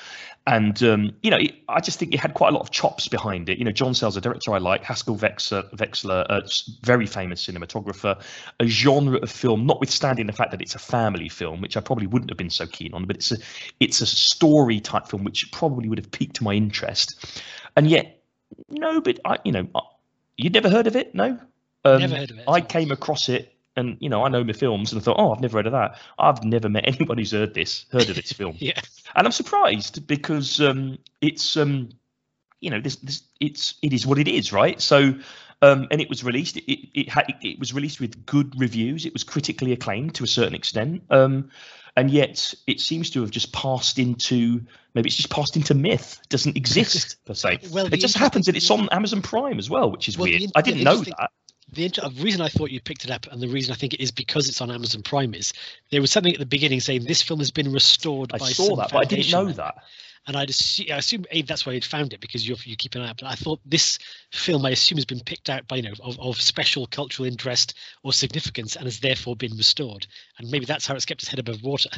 and um, you know it, I just think it had quite a lot of chops behind it. You know, John Sayles, a director I like, Haskell Vexler, Wexler, a very famous cinematographer, a genre of film, notwithstanding the fact that it's a family film, which I probably wouldn't have been so keen on, but it's a it's a story type film which probably would have piqued my interest, and yet no, but I you know. I, You'd never heard of it? No. Um, Never heard of it. I came across it, and you know, I know my films, and I thought, oh, I've never heard of that. I've never met anyone who's heard this, heard of this film, Yeah. and I'm surprised because um, it's, um, you know, this, this, it's, it is what it is, right? So, um, and it was released. It, it, it, had, it was released with good reviews. It was critically acclaimed to a certain extent. Um, and yet it seems to have just passed into maybe it's just passed into myth doesn't exist per se Well, it just happens that it's on amazon prime as well which is Well, weird in- i didn't know that The inter- reason I thought you picked it up, and the reason I think it is because it's on Amazon Prime, is there was something at the beginning saying this film has been restored i by saw that but i didn't know that And I'd assume, I assume A, that's why you'd found it because you you keep an eye out. But I thought this film, I assume, has been picked out by you know of, of special cultural interest or significance and has therefore been restored. And maybe that's how it's kept its head above water,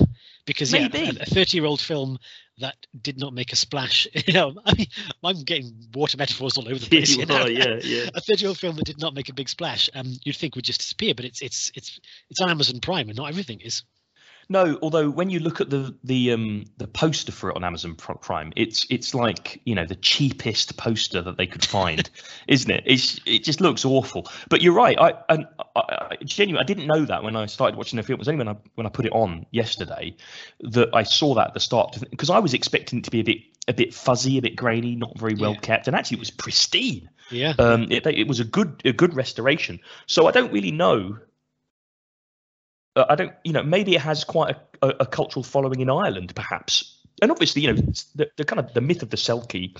because yeah, Maybe. a- a thirty-year-old film that did not make a splash. You know, I mean, I'm getting water metaphors all over the place. you know? yeah yeah a 30 year old film that did not make a big splash um you'd think would just disappear but it's it's it's it's on amazon prime and not everything is No, although when you look at the the um the poster for it on Amazon Prime, it's it's like you know the cheapest poster that they could find, isn't it? It's it just looks awful. But you're right. I and I, I, genuinely, I didn't know that when I started watching the film. It was only when I when I put it on yesterday that I saw that at the start because I was expecting it to be a bit a bit fuzzy, a bit grainy, not very well Yeah. kept, and actually it was pristine. yeah Um, it, it was a good a good restoration. So I don't really know. Uh, I don't, you know, maybe it has quite a, a, a cultural following in Ireland, perhaps. And obviously, you know, the, the kind of the myth of the Selkie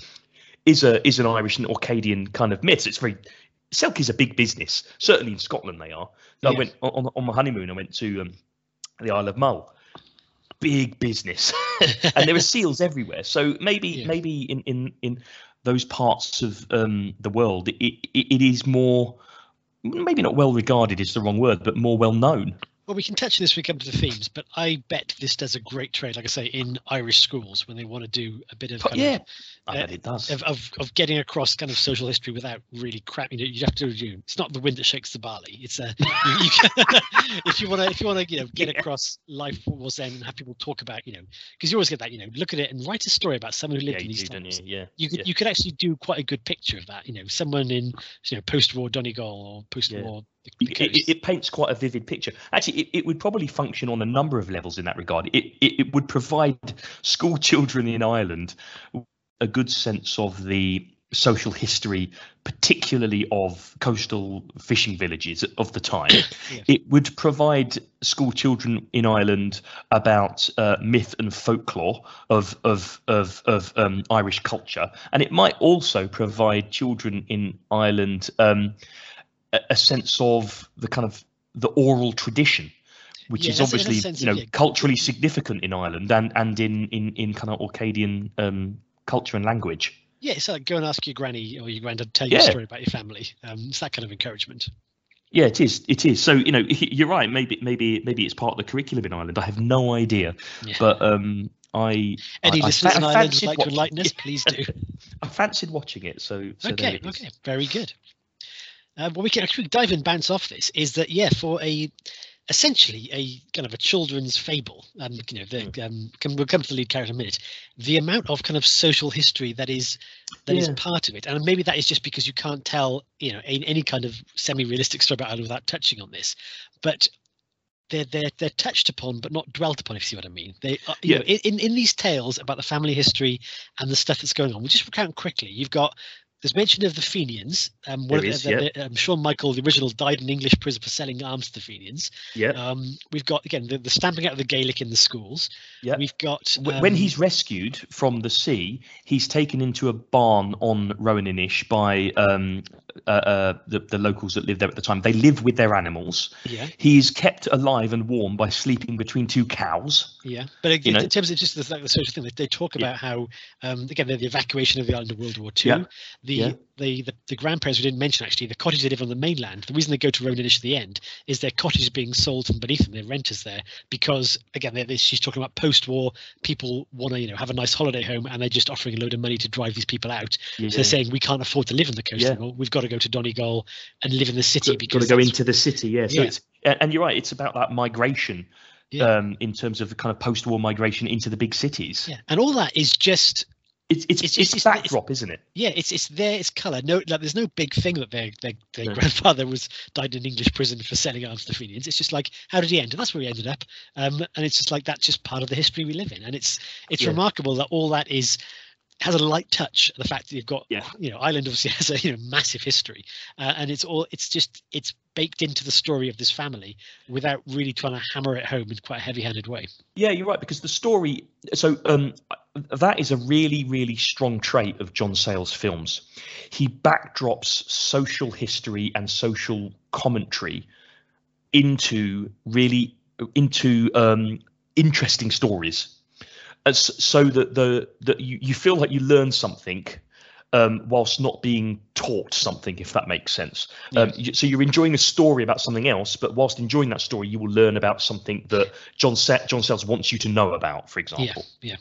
is a is an Irish and Orcadian kind of myth. It's very Selkie's a big business. Certainly in Scotland they are. So I went on on my honeymoon. I went to um, the Isle of Mull. Big business, and there are seals everywhere. So maybe Yeah. maybe in in in those parts of um, the world, it, it, it is more maybe not well regarded is the wrong word, but more well known. Well we can touch on this when we come to the themes but i bet this does a great trade like i say in irish schools when they want to do a bit of kind yeah, of, I uh, bet it does. of, of, of getting across kind of social history without really crap you know you have to do it's not the wind that shakes the barley it's a you, you can, if you want to if you want to you know get Yeah. across life what was then and have people talk about you know because you always get that you know look at it and write a story about someone who yeah, lived in these do, times you? Yeah, you could yeah. you could actually do quite a good picture of that. You know, someone in you know post-war Donegal or post-war the, the It, it, paints quite a vivid picture. Actually, it, it would probably function on a number of levels in that regard. It, it, it would provide school children in Ireland a good sense of the social history, particularly of coastal fishing villages of the time. Yeah. It would provide school children in Ireland about uh, myth and folklore of of of, of um, Irish culture, and it might also provide children in Ireland um, a, a sense of the kind of the oral tradition which Yeah, is that's- in a obviously you know yeah. culturally significant in Ireland and and in in in kind of Orcadian um, culture and language. Yeah, it's like go and ask your granny or your granddad to tell you a story about your family. Um, it's that kind of encouragement. Yeah, it is. It is. So you know, you're right. Maybe maybe maybe it's part of the curriculum in Ireland. I have no idea, Yeah. but um, I Any I- I listeners fa- in Ireland would like to enlighten us, please do. I fancied watching it. So, so okay, okay, very good. Uh, what we can actually dive and bounce off this is that yeah, for a essentially a kind of a children's fable, um, you know, the, um, can, we'll come to the lead character in a minute. The amount of kind of social history that is that is Yeah. part of it, and maybe that is just because you can't tell, you know, a, any kind of semi-realistic story about Ireland without touching on this, but. They're, they're they're touched upon but not dwelt upon if you see what I mean. They are, you Yeah. know in, in in these tales about the family history and the stuff that's going on. We'll just recount quickly. You've got there's mention of the Fenians. Um, one There of is, the, yeah. um, Sean Michael, the original, died in English prison for selling arms to the Fenians. Yeah, Um, we've got again the, the stamping out of the Gaelic in the schools. Yeah. We've got Wh- when um, he's rescued from the sea, he's taken into a barn on Roan Inish by um, uh, uh, the the locals that live there at the time. They live with their animals. yeah He is kept alive and warm by sleeping between two cows. yeah, but again, know? in terms of just the, like the social thing, they, they talk Yeah. about how um, again the, the evacuation of the island of World War Two. Yeah. The, Yeah. the the the grandparents we didn't mention actually the cottage they live on the mainland. The reason they go to Roan Inish at the end is their cottage is being sold from beneath them. They're renters there because again they, they, she's talking about post-war people want to you know have a nice holiday home and they're just offering a load of money to drive these people out. Yeah. So they're saying we can't afford to live on the coast Yeah. anymore. We've got to go to Donegal and live in the city got because got to go into the city. Yeah. So it's and you're right. It's about that migration. Um, in terms of the kind of post-war migration into the big cities, yeah, and all that is just it's it's It's- it's, it's- it's- backdrop, isn't it? yeah, it's it's there, it's colour. No, like, there's no big thing that their their, their No. grandfather was died in an English prison for selling arms to the Fenians. It's just like how did he end? And that's where he ended up. Um, and it's just like that's just part of the history we live in. And it's it's Yeah. remarkable that all that is has a light touch. The fact that you've got Yeah. you know Ireland obviously has a you know massive history, uh, and it's all it's just it's baked into the story of this family without really trying to hammer it home in quite a heavy-handed way. Yeah, you're right because the story. So um, that is a really, really strong trait of John Sayles' films. He backdrops social history and social commentary into really into um, interesting stories, As, so that the that you, you feel like you learn something. Um, whilst not being taught something, if that makes sense. Um, you, so you're enjoying a story about something else, but whilst enjoying that story, you will learn about something that John Sa- John Sayles wants you to know about, for example. Yeah,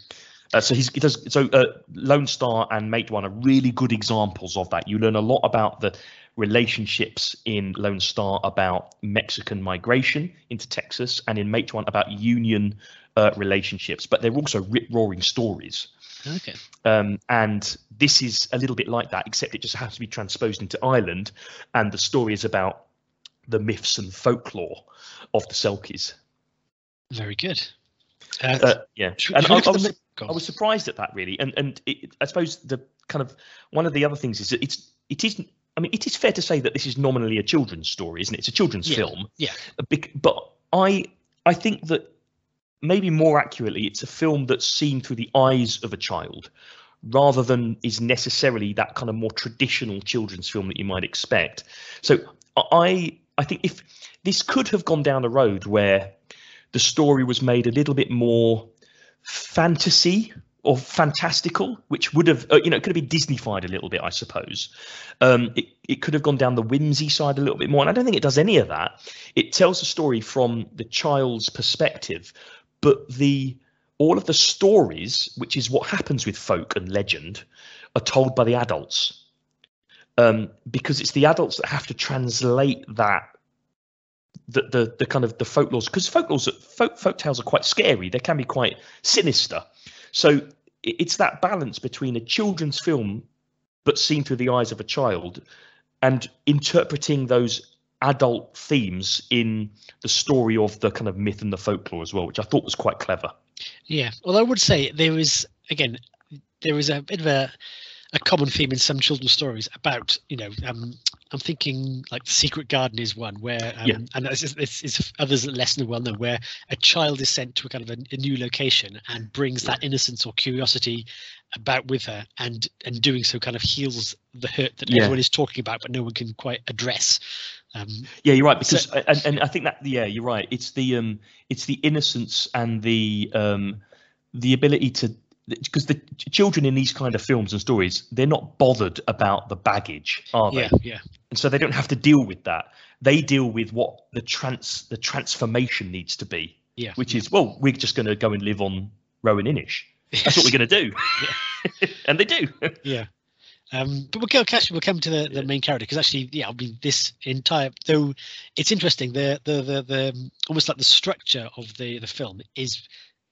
Uh, so he's, he does so. Uh, Lone Star and Matewan are really good examples of that. You learn a lot about the relationships in Lone Star about Mexican migration into Texas, and in Matewan about Union uh, relationships. But they're also rip roaring stories. Okay. Um, and this is a little bit like that, except it just has to be transposed into Ireland, and the story is about the myths and folklore of the Selkies. Very good. Uh, Uh, yeah, and I, I was, I was surprised at that really, and and it, I suppose the kind of one of the other things is that it's it is. I mean, it is fair to say that this is nominally a children's story, isn't it? It's a children's Yeah, film. yeah. Big- But I I think that maybe more accurately, it's a film that's seen through the eyes of a child, rather than is necessarily that kind of more traditional children's film that you might expect. So I I think if this could have gone down a road where the story was made a little bit more fantasy or fantastical, which would have, uh, you know, it could have been Disneyfied a little bit, I suppose. Um, it, it could have gone down the whimsy side a little bit more. And I don't think it does any of that. It tells the story from the child's perspective, but the all of the stories, which is what happens with folk and legend, are told by the adults. Um, because it's the adults that have to translate that the the, the kind of the folklores because folklores folk folk tales are quite scary. They can be quite sinister. So it's that balance between a children's film but seen through the eyes of a child and interpreting those adult themes in the story of the kind of myth and the folklore as well which i thought was quite clever. Yeah, although I would say there is again there is a bit of a a common theme in some children's stories about you know um, I'm thinking like the Secret Garden is one where um, Yeah. and it's, it's, it's others less than well known where a child is sent to a kind of a, a new location and brings that innocence or curiosity about with her and and doing so kind of heals the hurt that Yeah. everyone is talking about but no one can quite address. Um, Yeah, you're right So- because and, and I think that yeah, you're right. It's the um it's the innocence and the um the ability to because the children in these kind of films and stories they're not bothered about the baggage, are they? yeah, yeah, And so they don't have to deal with that. They deal with what the trans the transformation needs to be, yeah. which is well, we're just going to go and live on Roan Inish. That's what we're going to do, and they do. Yeah. Um, but we'll go, Cash, we'll come to the, the main character because actually, yeah, I mean, this entire though it's interesting. The the the the almost like the structure of the the film is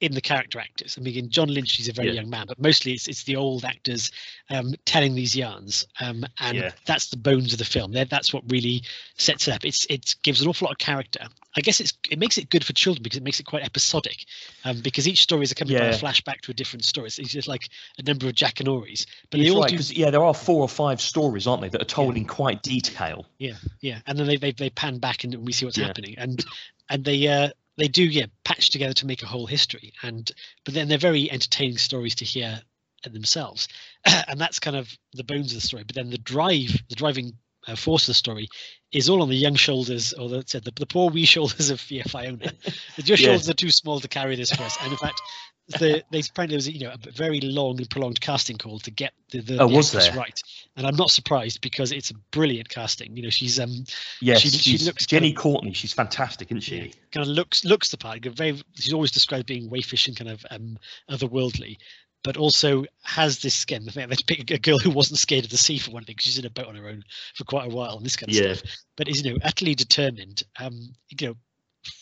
in the character actors. I mean, John Lynch is a very Yeah. young man, but mostly it's it's the old actors um, telling these yarns, um, and Yeah. that's the bones of the film. That that's what really sets it up. It's it gives an awful lot of character. I guess it's it makes it good for children because it makes it quite episodic, um, because each story is accompanied by a flashback to a different story. So it's just like a number of Jackanories, but It's they all right, do yeah, there are four or five stories, aren't they, that are told in quite detail. Yeah, yeah, and then they they, they pan back and we see what's Yeah. happening, and and they uh they do yeah patch together to make a whole history, and but then they're very entertaining stories to hear themselves, and that's kind of the bones of the story. But then the drive, the driving uh, force of the story, is all on the young shoulders, or the the, the poor wee shoulders of yeah, Fiona. Your shoulders are too small to carry this for us, and in fact. The, they apparently there was you know a very long and prolonged casting call to get the, the, Oh, the was there? right, and I'm not surprised because it's a brilliant casting. You know, she's um Yes, She- she looks Jenny kind Courtney. She's fantastic, isn't she? yeah, kind of looks looks the part. Very, she's always described being waifish and kind of um, otherworldly, but also has this skin. I think they pick a girl who wasn't scared of the sea for one thing. She's in a boat on her own for quite a while and this kind of Yeah. stuff. But is you know utterly determined. Um, you know,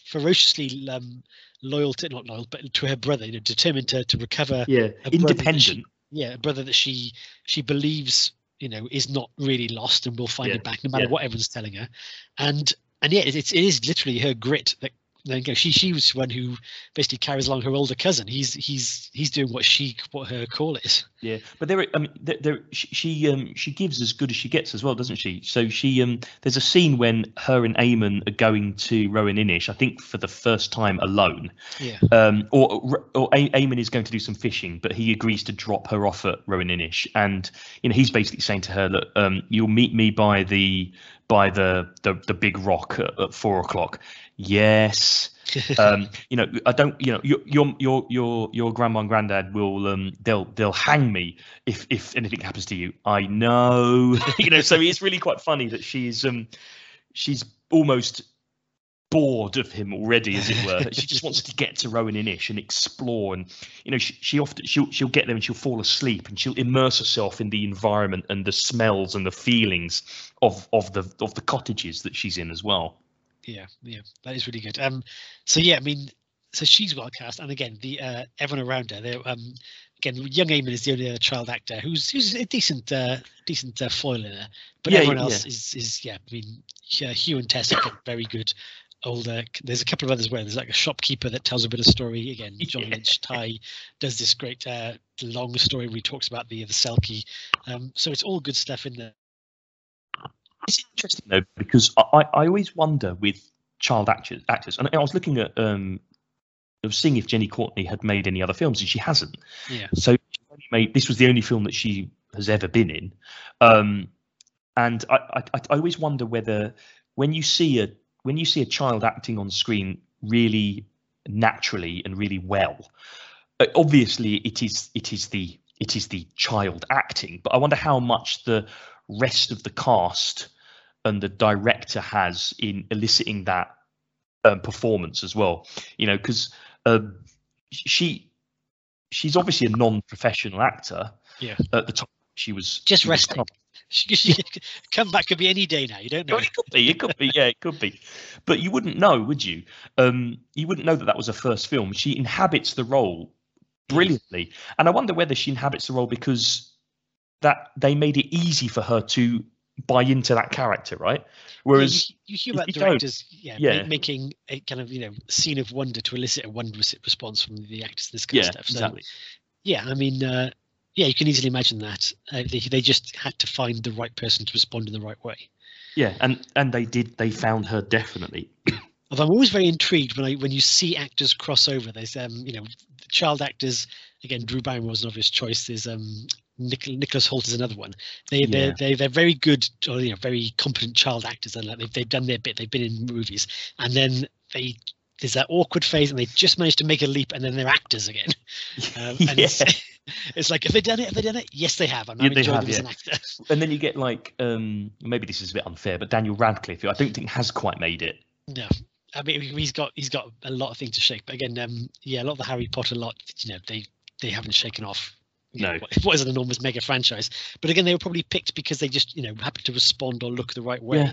ferociously um, loyal to not loyal, but to her brother. You know, determined to to recover. Yeah, that she- independent. Yeah, a brother that she she believes you know is not really lost and will find Yeah, him back no matter yeah. what everyone's telling her. And and yeah, it's it is literally her grit that then go. She she was one who basically carries along her older cousin. He's he's he's doing what she what her call is. Yeah, but there, I mean, there, there she, she um she gives as good as she gets as well, doesn't she? So she um there's a scene when her and Eamon are going to Roan Inish, I think for the first time alone. Yeah, Um, or or Eamon is going to do some fishing, but he agrees to drop her off at Roan Inish, and you know he's basically saying to her, "Look, um, you'll meet me by the by the the, the big rock at, at four o'clock." Yes. um, you know, I don't. You know, your your your your your grandma and granddad will um they'll they'll hang me if if anything happens to you. I know. you know, so it's really quite funny that she's um she's almost bored of him already, as it were. she just wants to get to Roan Inish and explore, and you know, she, she often she'll she'll get there and she'll fall asleep and she'll immerse herself in the environment and the smells and the feelings of of the of the cottages that she's in as well. yeah, yeah. That is really good. Um, so yeah, I mean, so she's well cast, and again, the uh, everyone around her. They're um, again, young Eamon is the only uh, child actor who's who's a decent uh, decent uh, foil in her, but Yeah, everyone yeah. else is is yeah. I mean, yeah, Hugh and Tess are very good. Older, there's a couple of others where there's like a shopkeeper that tells a bit of story. Again, John Yeah. Lynch, Tadhg does this great uh, long story where he talks about the the Selkie. Um, so it's all good stuff in there. It's interesting though because I, I always wonder with child actors actors, and I was looking at um, I was seeing if Jeni Courtney had made any other films, and she hasn't. Yeah, So she only made this was the only film that she has ever been in, um, and I, I I always wonder whether when you see a when you see a child acting on screen really naturally and really well, uh, obviously it is it is the it is the child acting, but I wonder how much the rest of the cast and the director has in eliciting that um, performance as well. You know, because um, she she's obviously a non-professional actor. Yeah. At the time, she was Just she resting. come- she, she come back could be any day now. You don't know. It could be. It could be. Yeah, it could be. But you wouldn't know, would you? Um, you wouldn't know that that was her first film. She inhabits the role brilliantly, and I wonder whether she inhabits the role because that they made it easy for her to buy into that character, right? Whereas you, you hear about you directors, yeah, yeah. making a kind of you know scene of wonder to elicit a wondrous response from the actors. This kind yeah, of stuff. So exactly. yeah, I mean, uh, Yeah, you can easily imagine that. Uh, they, they just had to find the right person to respond in the right way. Yeah, and and they did. They found her definitely. Although I'm always very intrigued when I when you see actors cross over. There's um you know child actors again. Drew Barrymore was an obvious choice. There's um Nic- Nicholas Hoult is another one. They they're, Yeah. they they're very good or you know very competent child actors and like they've they've done their bit. They've been in movies and then they there's that awkward phase and they just manage to make a leap and then they're actors again. Um, and yeah. It's, like have they done it? Have they done it? Yes, they have. Yeah, I'm they enjoying have, them as an actor. and then you get like um maybe this is a bit unfair, but Daniel Radcliffe, who I don't think has quite made it. No, I mean he's got he's got a lot of things to shake. But again, um, yeah, a lot of the Harry Potter lot, you know, they they haven't shaken off. you know, No. what, what is an enormous mega franchise? But again, they were probably picked because they just you know happened to respond or look the right way, Yeah.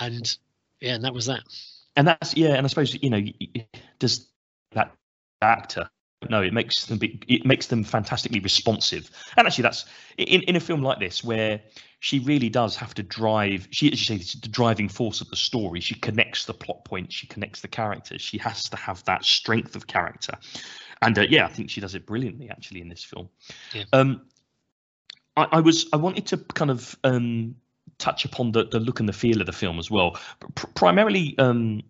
and yeah, and that was that. and that's yeah and i suppose you know does that actor no it makes them be, it makes them fantastically responsive. And actually that's in, in a film like this where she really does have to drive she as you say the driving force of the story. She connects the plot points she connects the characters. She has to have that strength of character. And uh, yeah i think she does it brilliantly actually in this film. Yeah. um I, I was i wanted to kind of um touch upon the, the look and the feel of the film as well. Pr- primarily um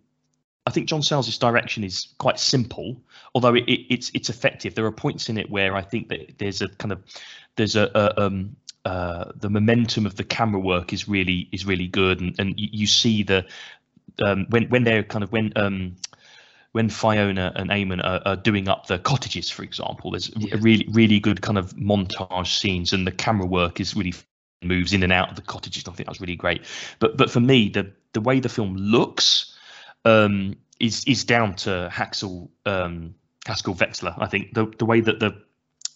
I think John Sayles' direction is quite simple, although it, it, it's it's effective. There are points in it where I think that there's a kind of there's a, a um uh the momentum of the camera work is really is really good, and and you, you see the um when when they're kind of when um when Fiona and Eamon are, are doing up the cottages, for example, there's Yeah. a really really good kind of montage scenes, and the camera work is really moves in and out of the cottages. I think that was really great. But but for me, the the way the film looks um, is is down to Haxel um, Haskell Wexler. I think the the way that the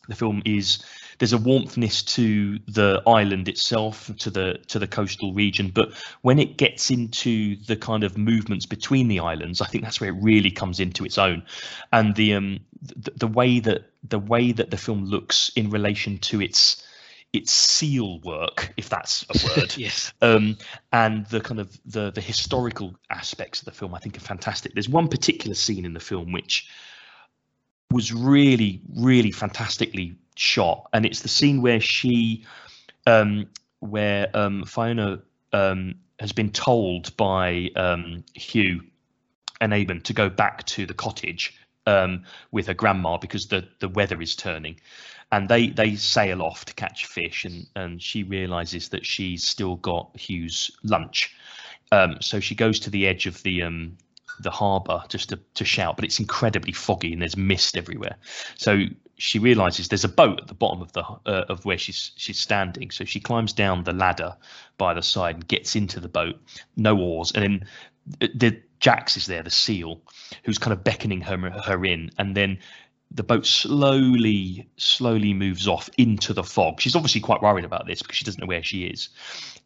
the film is there's a warmthness to the island itself to the to the coastal region but when it gets into the kind of movements between the islands i think that's where it really comes into its own and the um the, the way that the way that the film looks in relation to its its seal work if that's a word. Yes, um, and the kind of the the historical aspects of the film I think are fantastic. There's one particular scene in the film which was really really fantastically shot, and it's the scene where she, um, where um, Fiona um, has been told by um, Hugh and Eamon to go back to the cottage um, with her grandma because the the weather is turning and they they sail off to catch fish and and she realizes that she's still got Hugh's lunch. Um, so she goes to the edge of the um the harbor just to, to shout but it's incredibly foggy and there's mist everywhere. So she realizes there's a boat at the bottom of the uh, of where she's she's standing. So she climbs down the ladder by the side and gets into the boat. No oars. And then the, the Jax is there the seal who's kind of beckoning her her in. And then the boat slowly slowly moves off into the fog. She's obviously quite worried about this because she doesn't know where she is.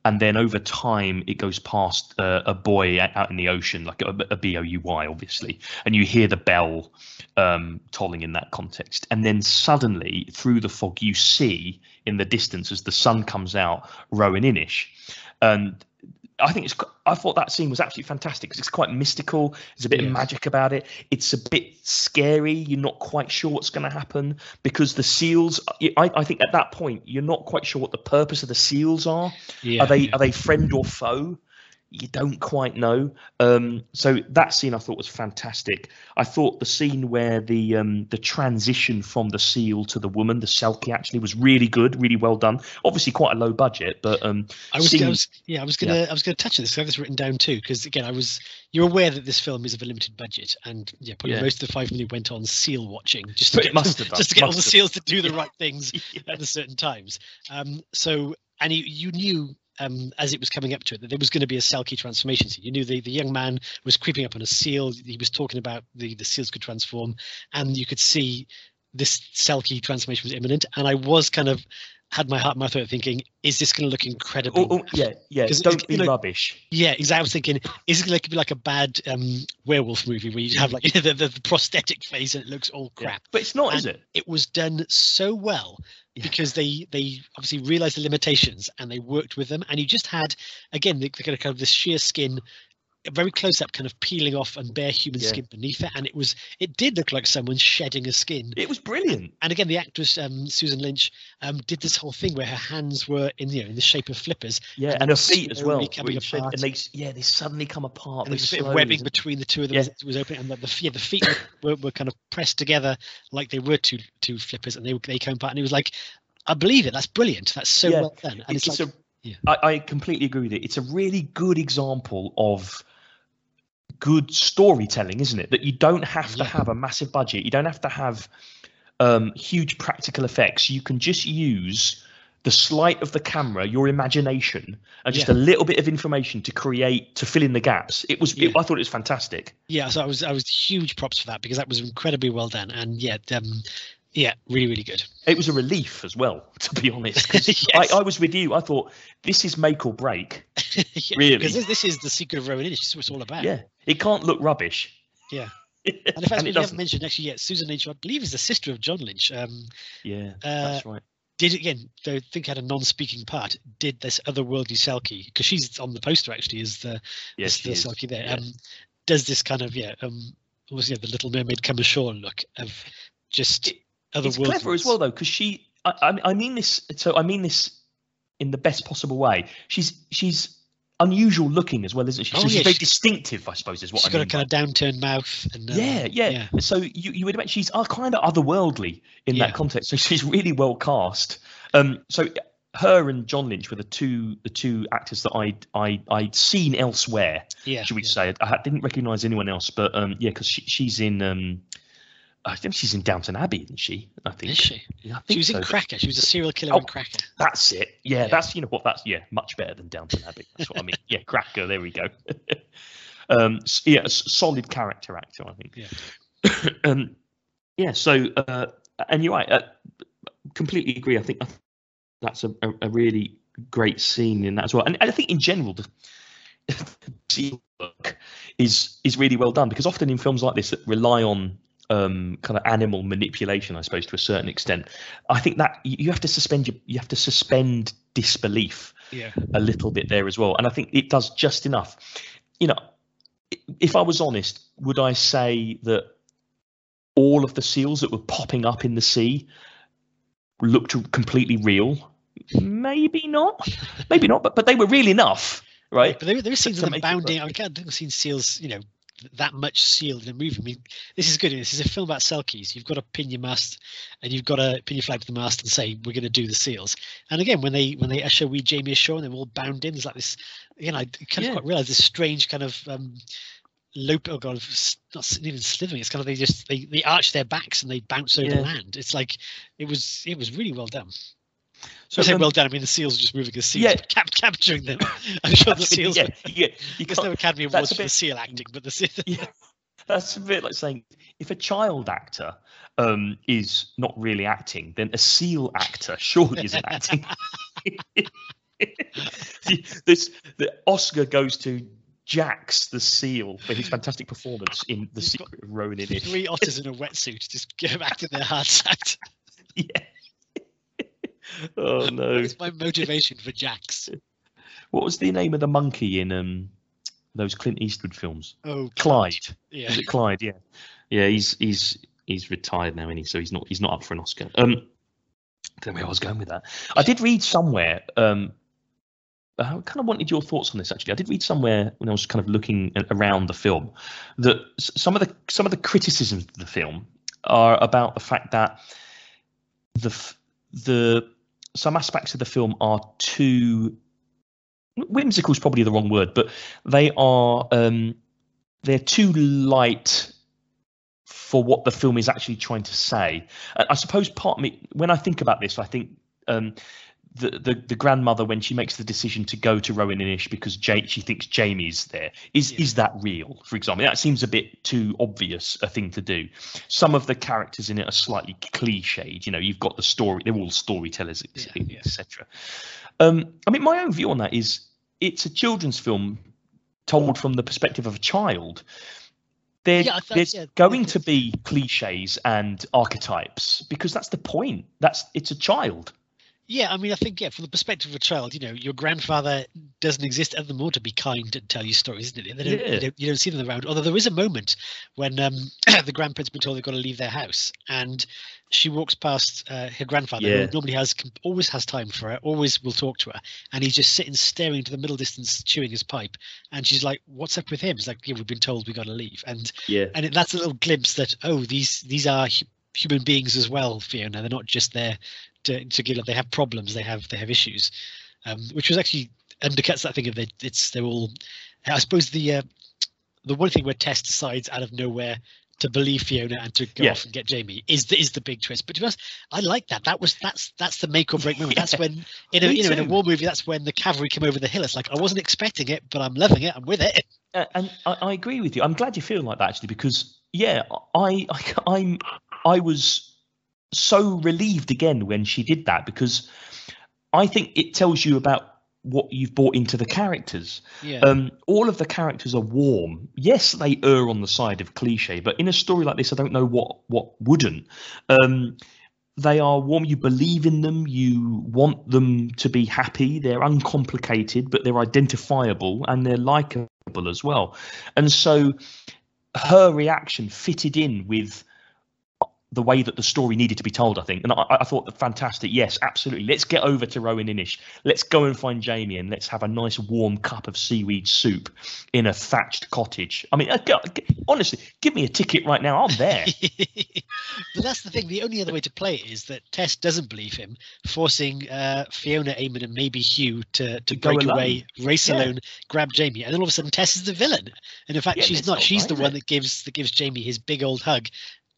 And then over time it goes past uh, a boy out in the ocean like a, a b-o-u-y obviously. And you hear the bell um, tolling in that context. And then suddenly through the fog you see in the distance as the sun comes out Roan Inish. And I think it's. I thought that scene was absolutely fantastic because it's quite mystical. There's a bit Yes. of magic about it. It's a bit scary. You're not quite sure what's going to happen because the seals. I, I think at that point you're not quite sure what the purpose of the seals are. yeah. are they yeah. are they friend or foe? You don't quite know. Um, so that scene I thought was fantastic. I thought the scene where the um, the transition from the seal to the woman, the Selkie, actually was really good, really well done. Obviously quite a low budget, but um, I was, I was yeah I was gonna I was gonna touch on this. I have this written down too because again I was you're aware that this film is of a limited budget and yeah probably Yeah. most of the five million went on seal watching just to But get must have done, just to get all must the have. seals to do the right things yeah. at the certain times. Um, so and you, you knew um, as it was coming up to it that there was going to be a Selkie transformation. You knew the, the young man was creeping up on a seal. He was talking about the the seals could transform, and you could see this Selkie transformation was imminent. And I was kind of had my heart in my throat thinking, is this going to look incredible? Oh, oh, yeah, yeah. Don't be you rubbish. Yeah, exactly. I was thinking, is it going to be like a bad um, werewolf movie where you have like the, the, the prosthetic face and it looks all Yeah. crap? But it's not, is it? It was done so well Yeah. because they they obviously realized the limitations and they worked with them. And you just had again the, the kind of kind of this sheer skin very close up, kind of peeling off and bare human Yeah. skin beneath it, and it was it did look like someone shedding a skin. It was brilliant. And again, the actress um, Susan Lynch um, did this whole thing where her hands were in you know in the shape of flippers, Yeah, And and her feet as well. coming which- and they yeah they suddenly come apart. and there was a bit of webbing between the two of them Yeah. as it was open, and the, the, yeah, the feet were, were kind of pressed together like they were two two flippers, and they they came apart, and it was like, I believe it. That's brilliant. That's so Yeah. well done. And it's, it's, like, a, yeah. I, I completely agree with it. It's a really good example of good storytelling, isn't it? That you don't have to Yeah. have a massive budget. You don't have to have um, huge practical effects. You can just use the sleight of the camera, your imagination, and just Yeah. a little bit of information to create to fill in the gaps. It was. Yeah. It, I thought it was fantastic. yeah. So I was I was huge props for that because that was incredibly well done, and yeah, um, yeah, really really good. It was a relief as well, to be honest. Yes. I, I was with you. I thought this is make or break. yeah, Really? because this, this is the secret of Roan Inish. This is what it's all about. Yeah, it can't look rubbish. Yeah. and in fact, we haven't mentioned actually yet, Susan Lynch, I believe, is the sister of John Lynch. Um, Yeah, uh, that's right. did again, though I think had a non-speaking part. Did this otherworldly Selkie because she's on the poster actually is the Yes, the. Selkie there. Yeah. Um, does this kind of yeah um was yeah the Little Mermaid come ashore look of just It- it's clever as well though because she I, I I mean this so I mean this in the best possible way. She's she's unusual looking as well, isn't she? Oh, so she's yeah, very she- distinctive, I suppose, is what She's I got mean. a kind of downturned mouth and um, yeah, yeah, So you, you would imagine she's uh, kind of otherworldly in Yeah. that context. So she's really well cast. Um, so her and John Lynch were the two the two actors that I'd I, I'd seen elsewhere. yeah, should we yeah. say? I ha- didn't recognise anyone else, but um, yeah, because she, she's in um, I think she's in Downton Abbey, isn't she? I think. Is she? Yeah, I She was so, in Cracker. She was a serial killer Oh, in Cracker. That's it. Yeah, Yeah. that's you know what that's yeah, much better than Downton Abbey. That's what I mean. Yeah, Cracker. There we go. um, yeah, solid character actor, I think. Yeah. um, yeah. So, uh, and you're right. Uh, completely agree. I think that's a, a, a really great scene in that as well. And, and I think in general, the seal work is is really well done because often in films like this that rely on um, kind of animal manipulation, I suppose, to a certain extent. I think that you have to suspend your, you have to suspend disbelief Yeah, a little bit there as well, and I think it does just enough. You know, if I was honest, would I say that all of the seals that were popping up in the sea looked completely real? Maybe not. Maybe not. But but they were real enough, right? But there, there are scenes of them make it work. bounding. I can't think I've seen seals, you know, that much sealed in a movie. I mean, this is good. This is a film about selkies. You've got to pin your mast, and you've got to pin your flag to the mast and say wee're going to do the seals. And again, when they when they usher we Jamie ashore and they're all bound in, there's like this. Again, I kind Yeah. of quite realize this strange kind of. um lope oh god not even slithering it's kind of they just they, they arch their backs and they bounce over Yeah. land it's like it was it was really well done So I say well done I mean the seals are just moving as seals Yeah. cap- capturing them I'm sure the seals yeah, yeah, you there's no Academy Awards a for the seal acting, but the seal. Yeah, that's a bit like saying if a child actor um, is not really acting, then a seal actor surely isn't acting. this the Oscar goes to Jax the seal for his fantastic performance in The Secret of Ronan. in. Three otters in a wetsuit just get back to their hearts out. Yeah. oh no! It's my motivation for Jax. What was the name of the monkey in um, those Clint Eastwood films? Oh, Clyde. Yeah. Is it Clyde? Yeah, yeah. He's he's he's retired now, isn't he? So he's not he's not up for an Oscar. Um, I don't know where I was going with that. I did read somewhere. Um, I kind of wanted your thoughts on this. Actually, I did read somewhere when I was kind of looking around the film that some of the some of the criticisms of the film are about the fact that the the some aspects of the film are too whimsical is probably the wrong word, but they are um, they're too light for what the film is actually trying to say. I suppose part me, when I think about this, I think um, the, the the grandmother when she makes the decision to go to Roan Inish because ja- she thinks Jamie's there is Yeah. is that real? For example, that seems a bit too obvious a thing to do. Some of the characters in it are slightly cliched. You know, you've got the story; they're all storytellers, Yeah, yeah. etc. Um, I mean, my own view on that is it's a children's film told from the perspective of a child. There, Yeah, there's yeah, going to be cliches and archetypes because that's the point. That's it's a child. Yeah, I mean, I think yeah, from the perspective of a child, you know, your grandfather doesn't exist other than more to be kind and tell you stories, isn't it? They don't, Yeah. you, don't, you don't see them around. Although there is a moment when um, the grandparents been told they've got to leave their house, and she walks past uh, her grandfather, Yeah. who normally has always has time for her, always will talk to her, and he's just sitting staring into the middle distance, chewing his pipe, and she's like, "What's up with him?" It's like, "Yeah, we've been told we've got to leave," and Yeah. and it, that's a little glimpse that oh, these these are human beings as well, Fiona. They're not just there to to give. Like, they have problems. They have they have issues, um, which was actually undercuts that thing of it. It's they're all. I suppose the uh, the one thing where Tess decides out of nowhere to believe Fiona and to go Yeah. off and get Jamie is the is the big twist. But to be honest, I like that. That was that's that's the make or break moment. That's when in a you know in a war movie, that's when the cavalry come over the hill. It's like I wasn't expecting it, but I'm loving it. I'm with it. Uh, and I, I agree with you. I'm glad you feel like that actually, because yeah, I, I I'm I was so relieved again when she did that because I think it tells you about what you've brought into the characters. Yeah. Um, all of the characters are warm. Yes, they err on the side of cliche, but in a story like this, I don't know what what wouldn't. Um, they are warm. You believe in them. You want them to be happy. They're uncomplicated, but they're identifiable and they're likable as well. And so, her reaction fitted in with the way that the story needed to be told, I think. And I, I thought that fantastic. Yes, absolutely. Let's get over to Roan Inish. Let's go and find Jamie and let's have a nice warm cup of seaweed soup in a thatched cottage. I mean, uh, honestly, give me a ticket right now. I'm there. but that's the thing. The only other way to play it is that Tess doesn't believe him, forcing uh, Fiona, Eamon, and maybe Hugh to to go break alone. away, race Yeah. alone, grab Jamie, and then all of a sudden Tess is the villain. And in fact, Yeah, she's not. not She's right, the one that gives that gives Jamie his big old hug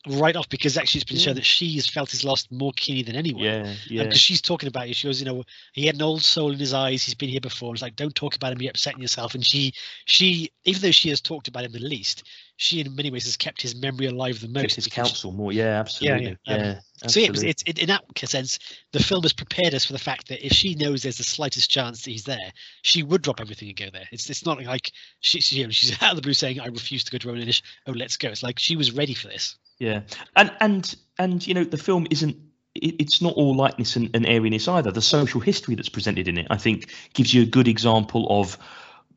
right off because actually it's been shown that she has felt his loss more keenly than anyone. yeah, yeah. Because she's talking about it, she goes, you know, he had an old soul in his eyes. He's been here before. It's like, don't talk about him. You're upsetting yourself. And she, she, even though she has talked about him the least, she in many ways has kept his memory alive the most. His counsel more. Yeah, absolutely. yeah. Yeah, Um, So yeah, it was, absolutely. it's it, in that sense, the film has prepared us for the fact that if she knows there's the slightest chance that he's there, she would drop everything and go there. It's it's not like she, she you know, she's out of the blue saying, "I refuse to go to Roan Inish." Oh, let's go. It's like she was ready for this. Yeah, and and and you know the film isn't. It's not all lightness and, and airiness either. The social history that's presented in it, I think, gives you a good example of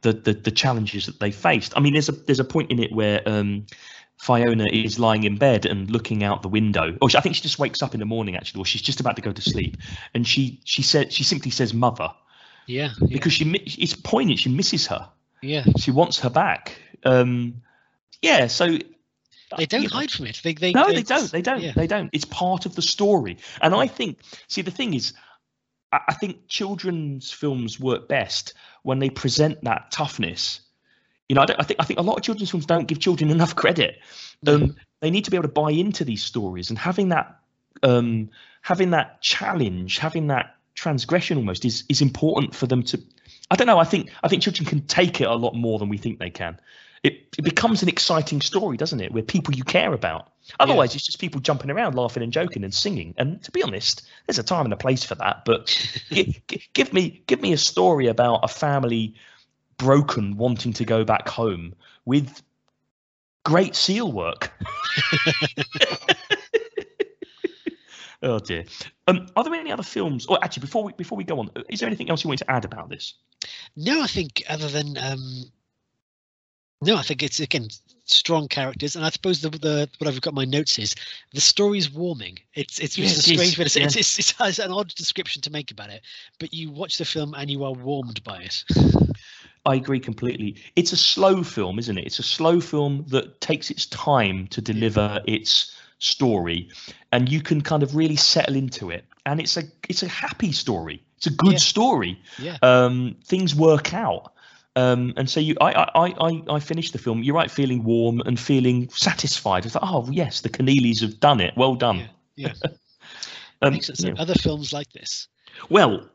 the the, the challenges that they faced. I mean, there's a there's a point in it where um, Fiona is lying in bed and looking out the window. Or she, I think she just wakes up in the morning actually, or she's just about to go to sleep, and she she said she simply says "mother" Yeah, yeah, because she it's poignant. She misses her. yeah. She wants her back. Um, yeah, so They don't know, hide from it. They they no, they don't. They don't. yeah. They don't. It's part of the story. And I think, see, the thing is, I, think children's films work best when they present that toughness. You know, I, I think I think a lot of children's films don't give children enough credit. Um, they need to be able to buy into these stories, and having that, um, having that challenge, having that transgression almost is is important for them to. I don't know. I think I think children can take it a lot more than we think they can. It, it becomes an exciting story, doesn't it? Where people you care about. Otherwise, it's just people jumping around, laughing and joking and singing. And to be honest, there's a time and a place for that. But gi- gi- give me give me a story about a family broken, wanting to go back home with great seal work. oh dear. Um, are there any other films? Or actually, before we before we go on, is there anything else you want to add about this? No, I think other than um, no, I think it's again strong characters, and I suppose the the what I've got my notes is the story's warming. It's it's Yeah, just a strange way to say yeah. It's, it's, it has an odd description to make about it, but you watch the film and you are warmed by it. I agree completely. It's a slow film, isn't it? It's a slow film that takes its time to deliver its story, and you can kind of really settle into it. And it's a it's a happy story. It's a good Yeah. story. Yeah, Um, things work out. Um, and so you, I, I, I, I- finished the film. You're right, feeling warm and feeling satisfied. It's like, oh yes, the Coneelly's have done it. Well done. yeah, yeah. Um, yeah. other films like this. Well,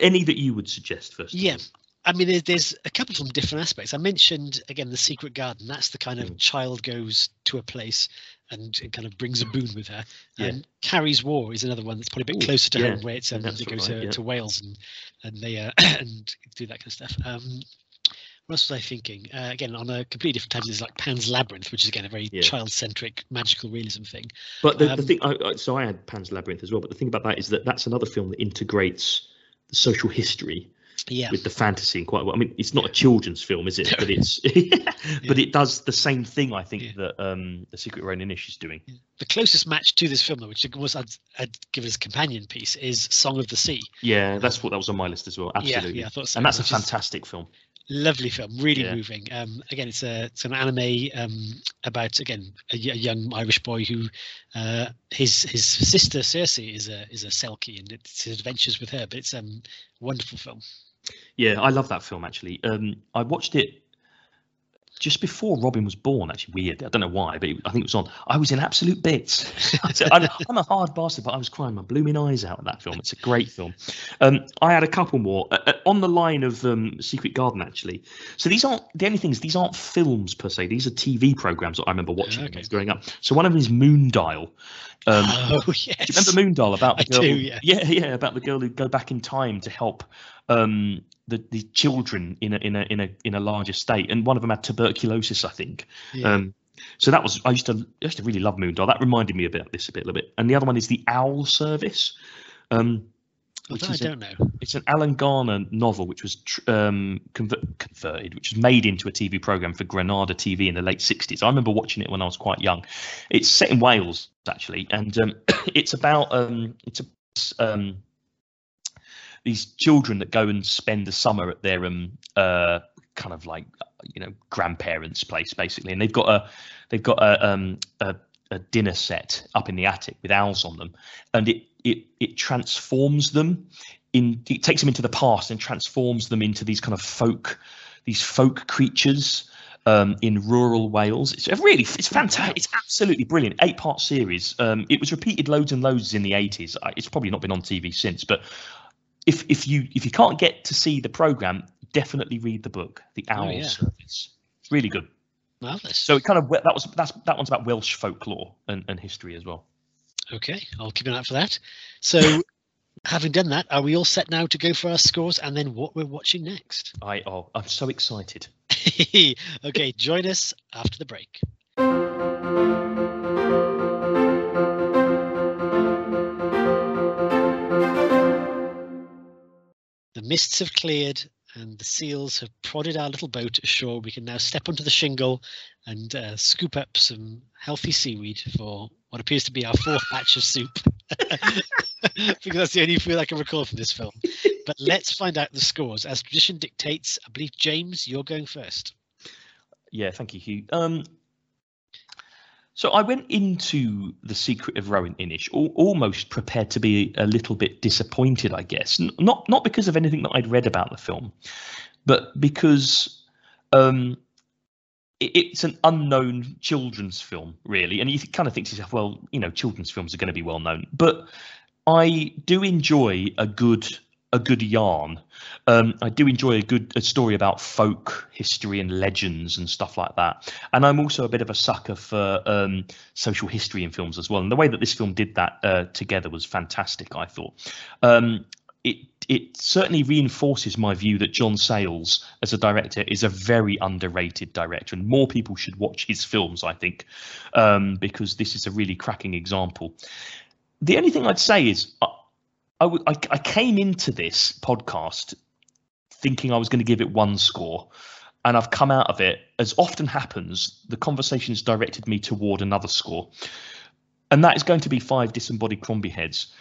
any that you would suggest first? of Yeah. I mean, there's, there's a couple from different aspects. I mentioned again the Secret Garden. That's the kind of Mm. child goes to a place and it kind of brings a boon with her. Yeah. And Carrie's War is another one that's probably a bit Ooh, closer to yeah, home, where it's um, they go right, to, yeah. to Wales and and they uh, and do that kind of stuff. Um, else was I thinking? Uh, again, on a completely different tangent, is like Pan's Labyrinth, which is again a very Yeah. child-centric magical realism thing. But the, the Um, thing, I, I, so I had Pan's Labyrinth as well. But the thing about that is that that's another film that integrates the social history Yeah, with the fantasy in quite well. I mean, it's not a children's film, is it? But it's, but it does the same thing. I think Yeah. that um, the Secret Roan Inish is doing. the closest match to this film, though, which was I'd, I'd give it as companion piece, is Song of the Sea. Yeah, that's what that was on my list as well. Absolutely, Yeah, yeah, I thought so. and that's a which is fantastic film. Lovely film, really Yeah. moving. Um, again, it's a it's an anime um, about again a young Irish boy who uh, his his sister Saoirse is a is a Selkie, and it's his adventures with her. But it's um wonderful film. Yeah, I love that film actually. Um, I watched it just before Robin was born. Actually, weird. I don't know why, but it, I think it was on. I was in absolute bits. I'm, I'm a hard bastard, but I was crying my blooming eyes out at that film. It's a great film. Um, I had a couple more uh, uh, on the line of um, Secret Garden actually. So these aren't the only things. These aren't films per se. These are TV programs that I remember watching I okay. growing up. So one of them is Moondial. Um, oh yes, do you remember Moondial about the I do, yeah. yeah, yeah, about the girl who go back in time to help um, the the children in a in a in a in a larger state, and one of them had tuberculosis, I think. Yeah. Um, so that was I used to I used to really love Moondial. That reminded me a bit of this a bit a little bit. And the other one is the Owl Service. Um, which I don't know. it's an Alan Garner novel which was tr- um, convert, converted, which was made into a TV program for Granada TV in the late 60s. I remember watching it when I was quite young. It's set in Wales actually, and um, it's about um, it's a, um, these children that go and spend the summer at their um uh kind of like you know grandparents' place basically, and they've got a they've got a um a, a dinner set up in the attic with owls on them, and it it it transforms them in it takes them into the past and transforms them into these kind of folk these folk creatures um, in rural Wales. It's really it's fantastic. It's absolutely brilliant. Eight part series. Um, it was repeated loads and loads in the 80s. It's probably not been on TV since, but if if you if you can't get to see the program, definitely read the book, The Owl Oh, yeah. Service. It's really good. Marvelous. So it kind of that was that's that one's about Welsh folklore and, and history as well. Okay, I'll keep an eye out for that. So, having done that, are we all set now to go for our scores and then what we're watching next? I oh I'm so excited. okay, join us after the break. The mists have cleared and the seals have prodded our little boat ashore. We can now step onto the shingle and uh, scoop up some healthy seaweed for what appears to be our fourth batch of soup. because that's the only food I can recall from this film. But let's find out the scores. As tradition dictates, I believe, James, you're going first. Yeah, thank you, Hugh. Um, so I went into the Secret of Roan Inish al- almost prepared to be a little bit disappointed, I guess. N- not not because of anything that I'd read about the film, but because um, it, it's an unknown children's film, really. And you kind of think to yourself, well, you know, children's films are going to be well known, but I do enjoy a good a good yarn. Um, I do enjoy a good a story about folk history and legends and stuff like that. And I'm also a bit of a sucker for um, social history in films as well. And the way that this film did that uh, together was fantastic. I thought. Um, it it certainly reinforces my view that John Sayles as a director is a very underrated director, and more people should watch his films. I think um, because this is a really cracking example. The only thing I'd say is I, w- I, I came into this podcast thinking I was going to give it one score, and I've come out of it. As often happens, the conversation has directed me toward another score, and that is going to be five disembodied Crombie heads.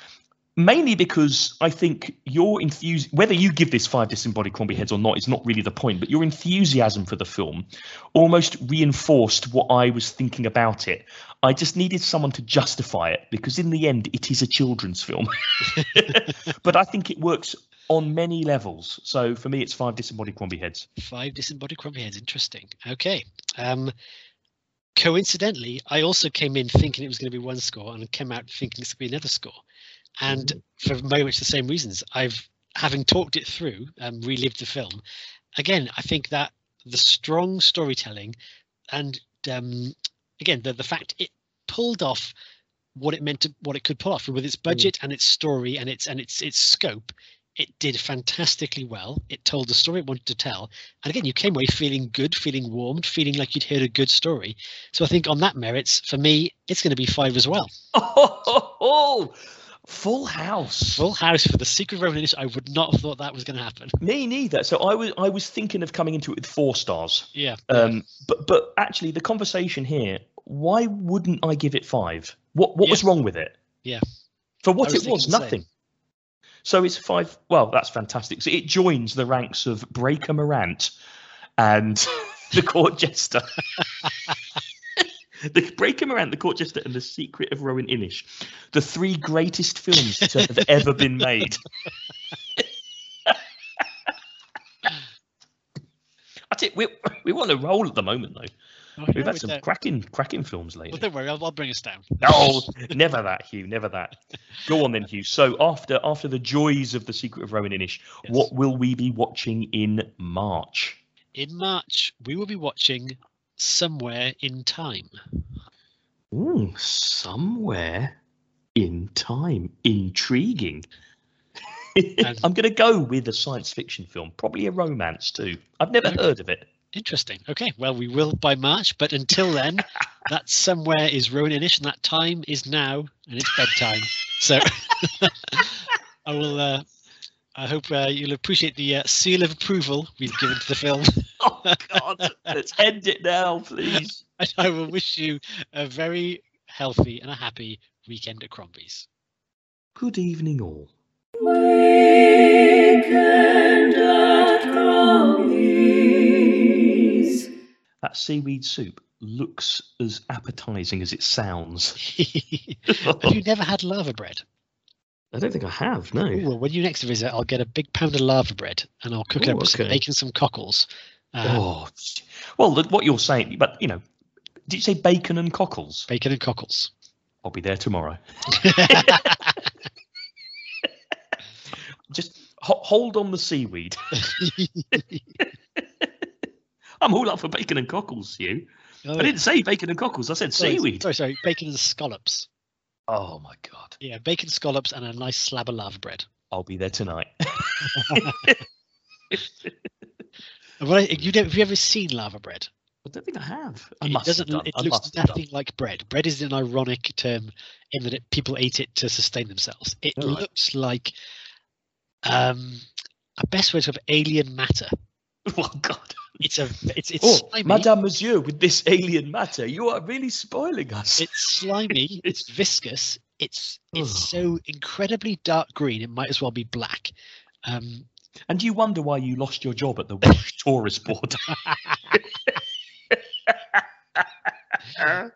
Mainly because I think your enthusiasm, whether you give this five disembodied Crombie heads or not, is not really the point. But your enthusiasm for the film almost reinforced what I was thinking about it. I just needed someone to justify it because, in the end, it is a children's film. but I think it works on many levels. So for me, it's five disembodied Crombie heads. Five disembodied Crombie heads. Interesting. Okay. Um, coincidentally, I also came in thinking it was going to be one score and came out thinking it's going to be another score. And for very much the same reasons, I've having talked it through and relived the film. Again, I think that the strong storytelling and um, again the the fact it pulled off what it meant to what it could pull off with its budget and its story and its and its its scope It did fantastically well. It told the story it wanted to tell. And again, you came away feeling good, feeling warmed, feeling like you'd heard a good story. So I think on that merits, for me, it's going to be five as well. Oh, oh, oh, full house. Full house for the Secret Initiative. I would not have thought that was going to happen. Me neither. So I was I was thinking of coming into it with four stars. Yeah. Um, but but actually, the conversation here. Why wouldn't I give it five? What what was wrong with it? Yeah. For what was it was, nothing. So it's five. Well, that's fantastic. So it joins the ranks of Breaker Morant and the Court Jester. the Breaker Morant, the Court Jester, and the Secret of Roan Inish, the three greatest films to have ever been made. I think we we want to roll at the moment though. Oh, We've had with some that- cracking cracking films Well, lately. don't worry, I'll, I'll bring us down. No, never that, Hugh. Never that. Go on then, Hugh. So after after the joys of the Secret of Roan Inish, Yes. what will we be watching in March? In March, we will be watching Somewhere in Time. Ooh, somewhere in time. Intriguing. I'm going to go with a science fiction film, probably a romance too. I've never Okay. heard of it. Interesting. Okay, well, we will by March, but until then, that somewhere is Roan Inish, and that time is now, and it's bedtime. So I will. Uh, I hope uh, you'll appreciate the uh, seal of approval we've given to the film, Oh God, let's end it now, please. and I will wish you a very healthy and a happy weekend at Crombie's. Good evening, all. Weekend at Crombie's. That seaweed soup looks as appetizing as it sounds. Have you never had laverbread? I don't think I have. No. Ooh, well, when you next visit, I'll get a big pound of laverbread and I'll cook it Ooh, up with some bacon, some cockles. Uh, oh, well, look what you're saying, but you know, did you say bacon and cockles? Bacon and cockles. I'll be there tomorrow. Just ho- hold on the seaweed. I'm all up for bacon and cockles, Hugh. I didn't say bacon and cockles. I said Sorry, seaweed. Sorry, sorry, bacon and scallops. Oh my god, Yeah, bacon scallops and a nice slab of laverbread. I'll be there tonight. What you have you ever seen laverbread? I don't think I have. I it doesn't. have. It I looks must have done. nothing like bread. Bread is an ironic term in that it, people ate it to sustain themselves. It right. looks like um, a best way to have alien matter. Oh god. It's a. It's it's Oh, slimy. Madame Monsieur, with this alien matter, you are really spoiling us. It's slimy. it's viscous. It's it's so incredibly dark green. It might as well be black. Um, and you wonder why you lost your job at the Welsh Tourist Board.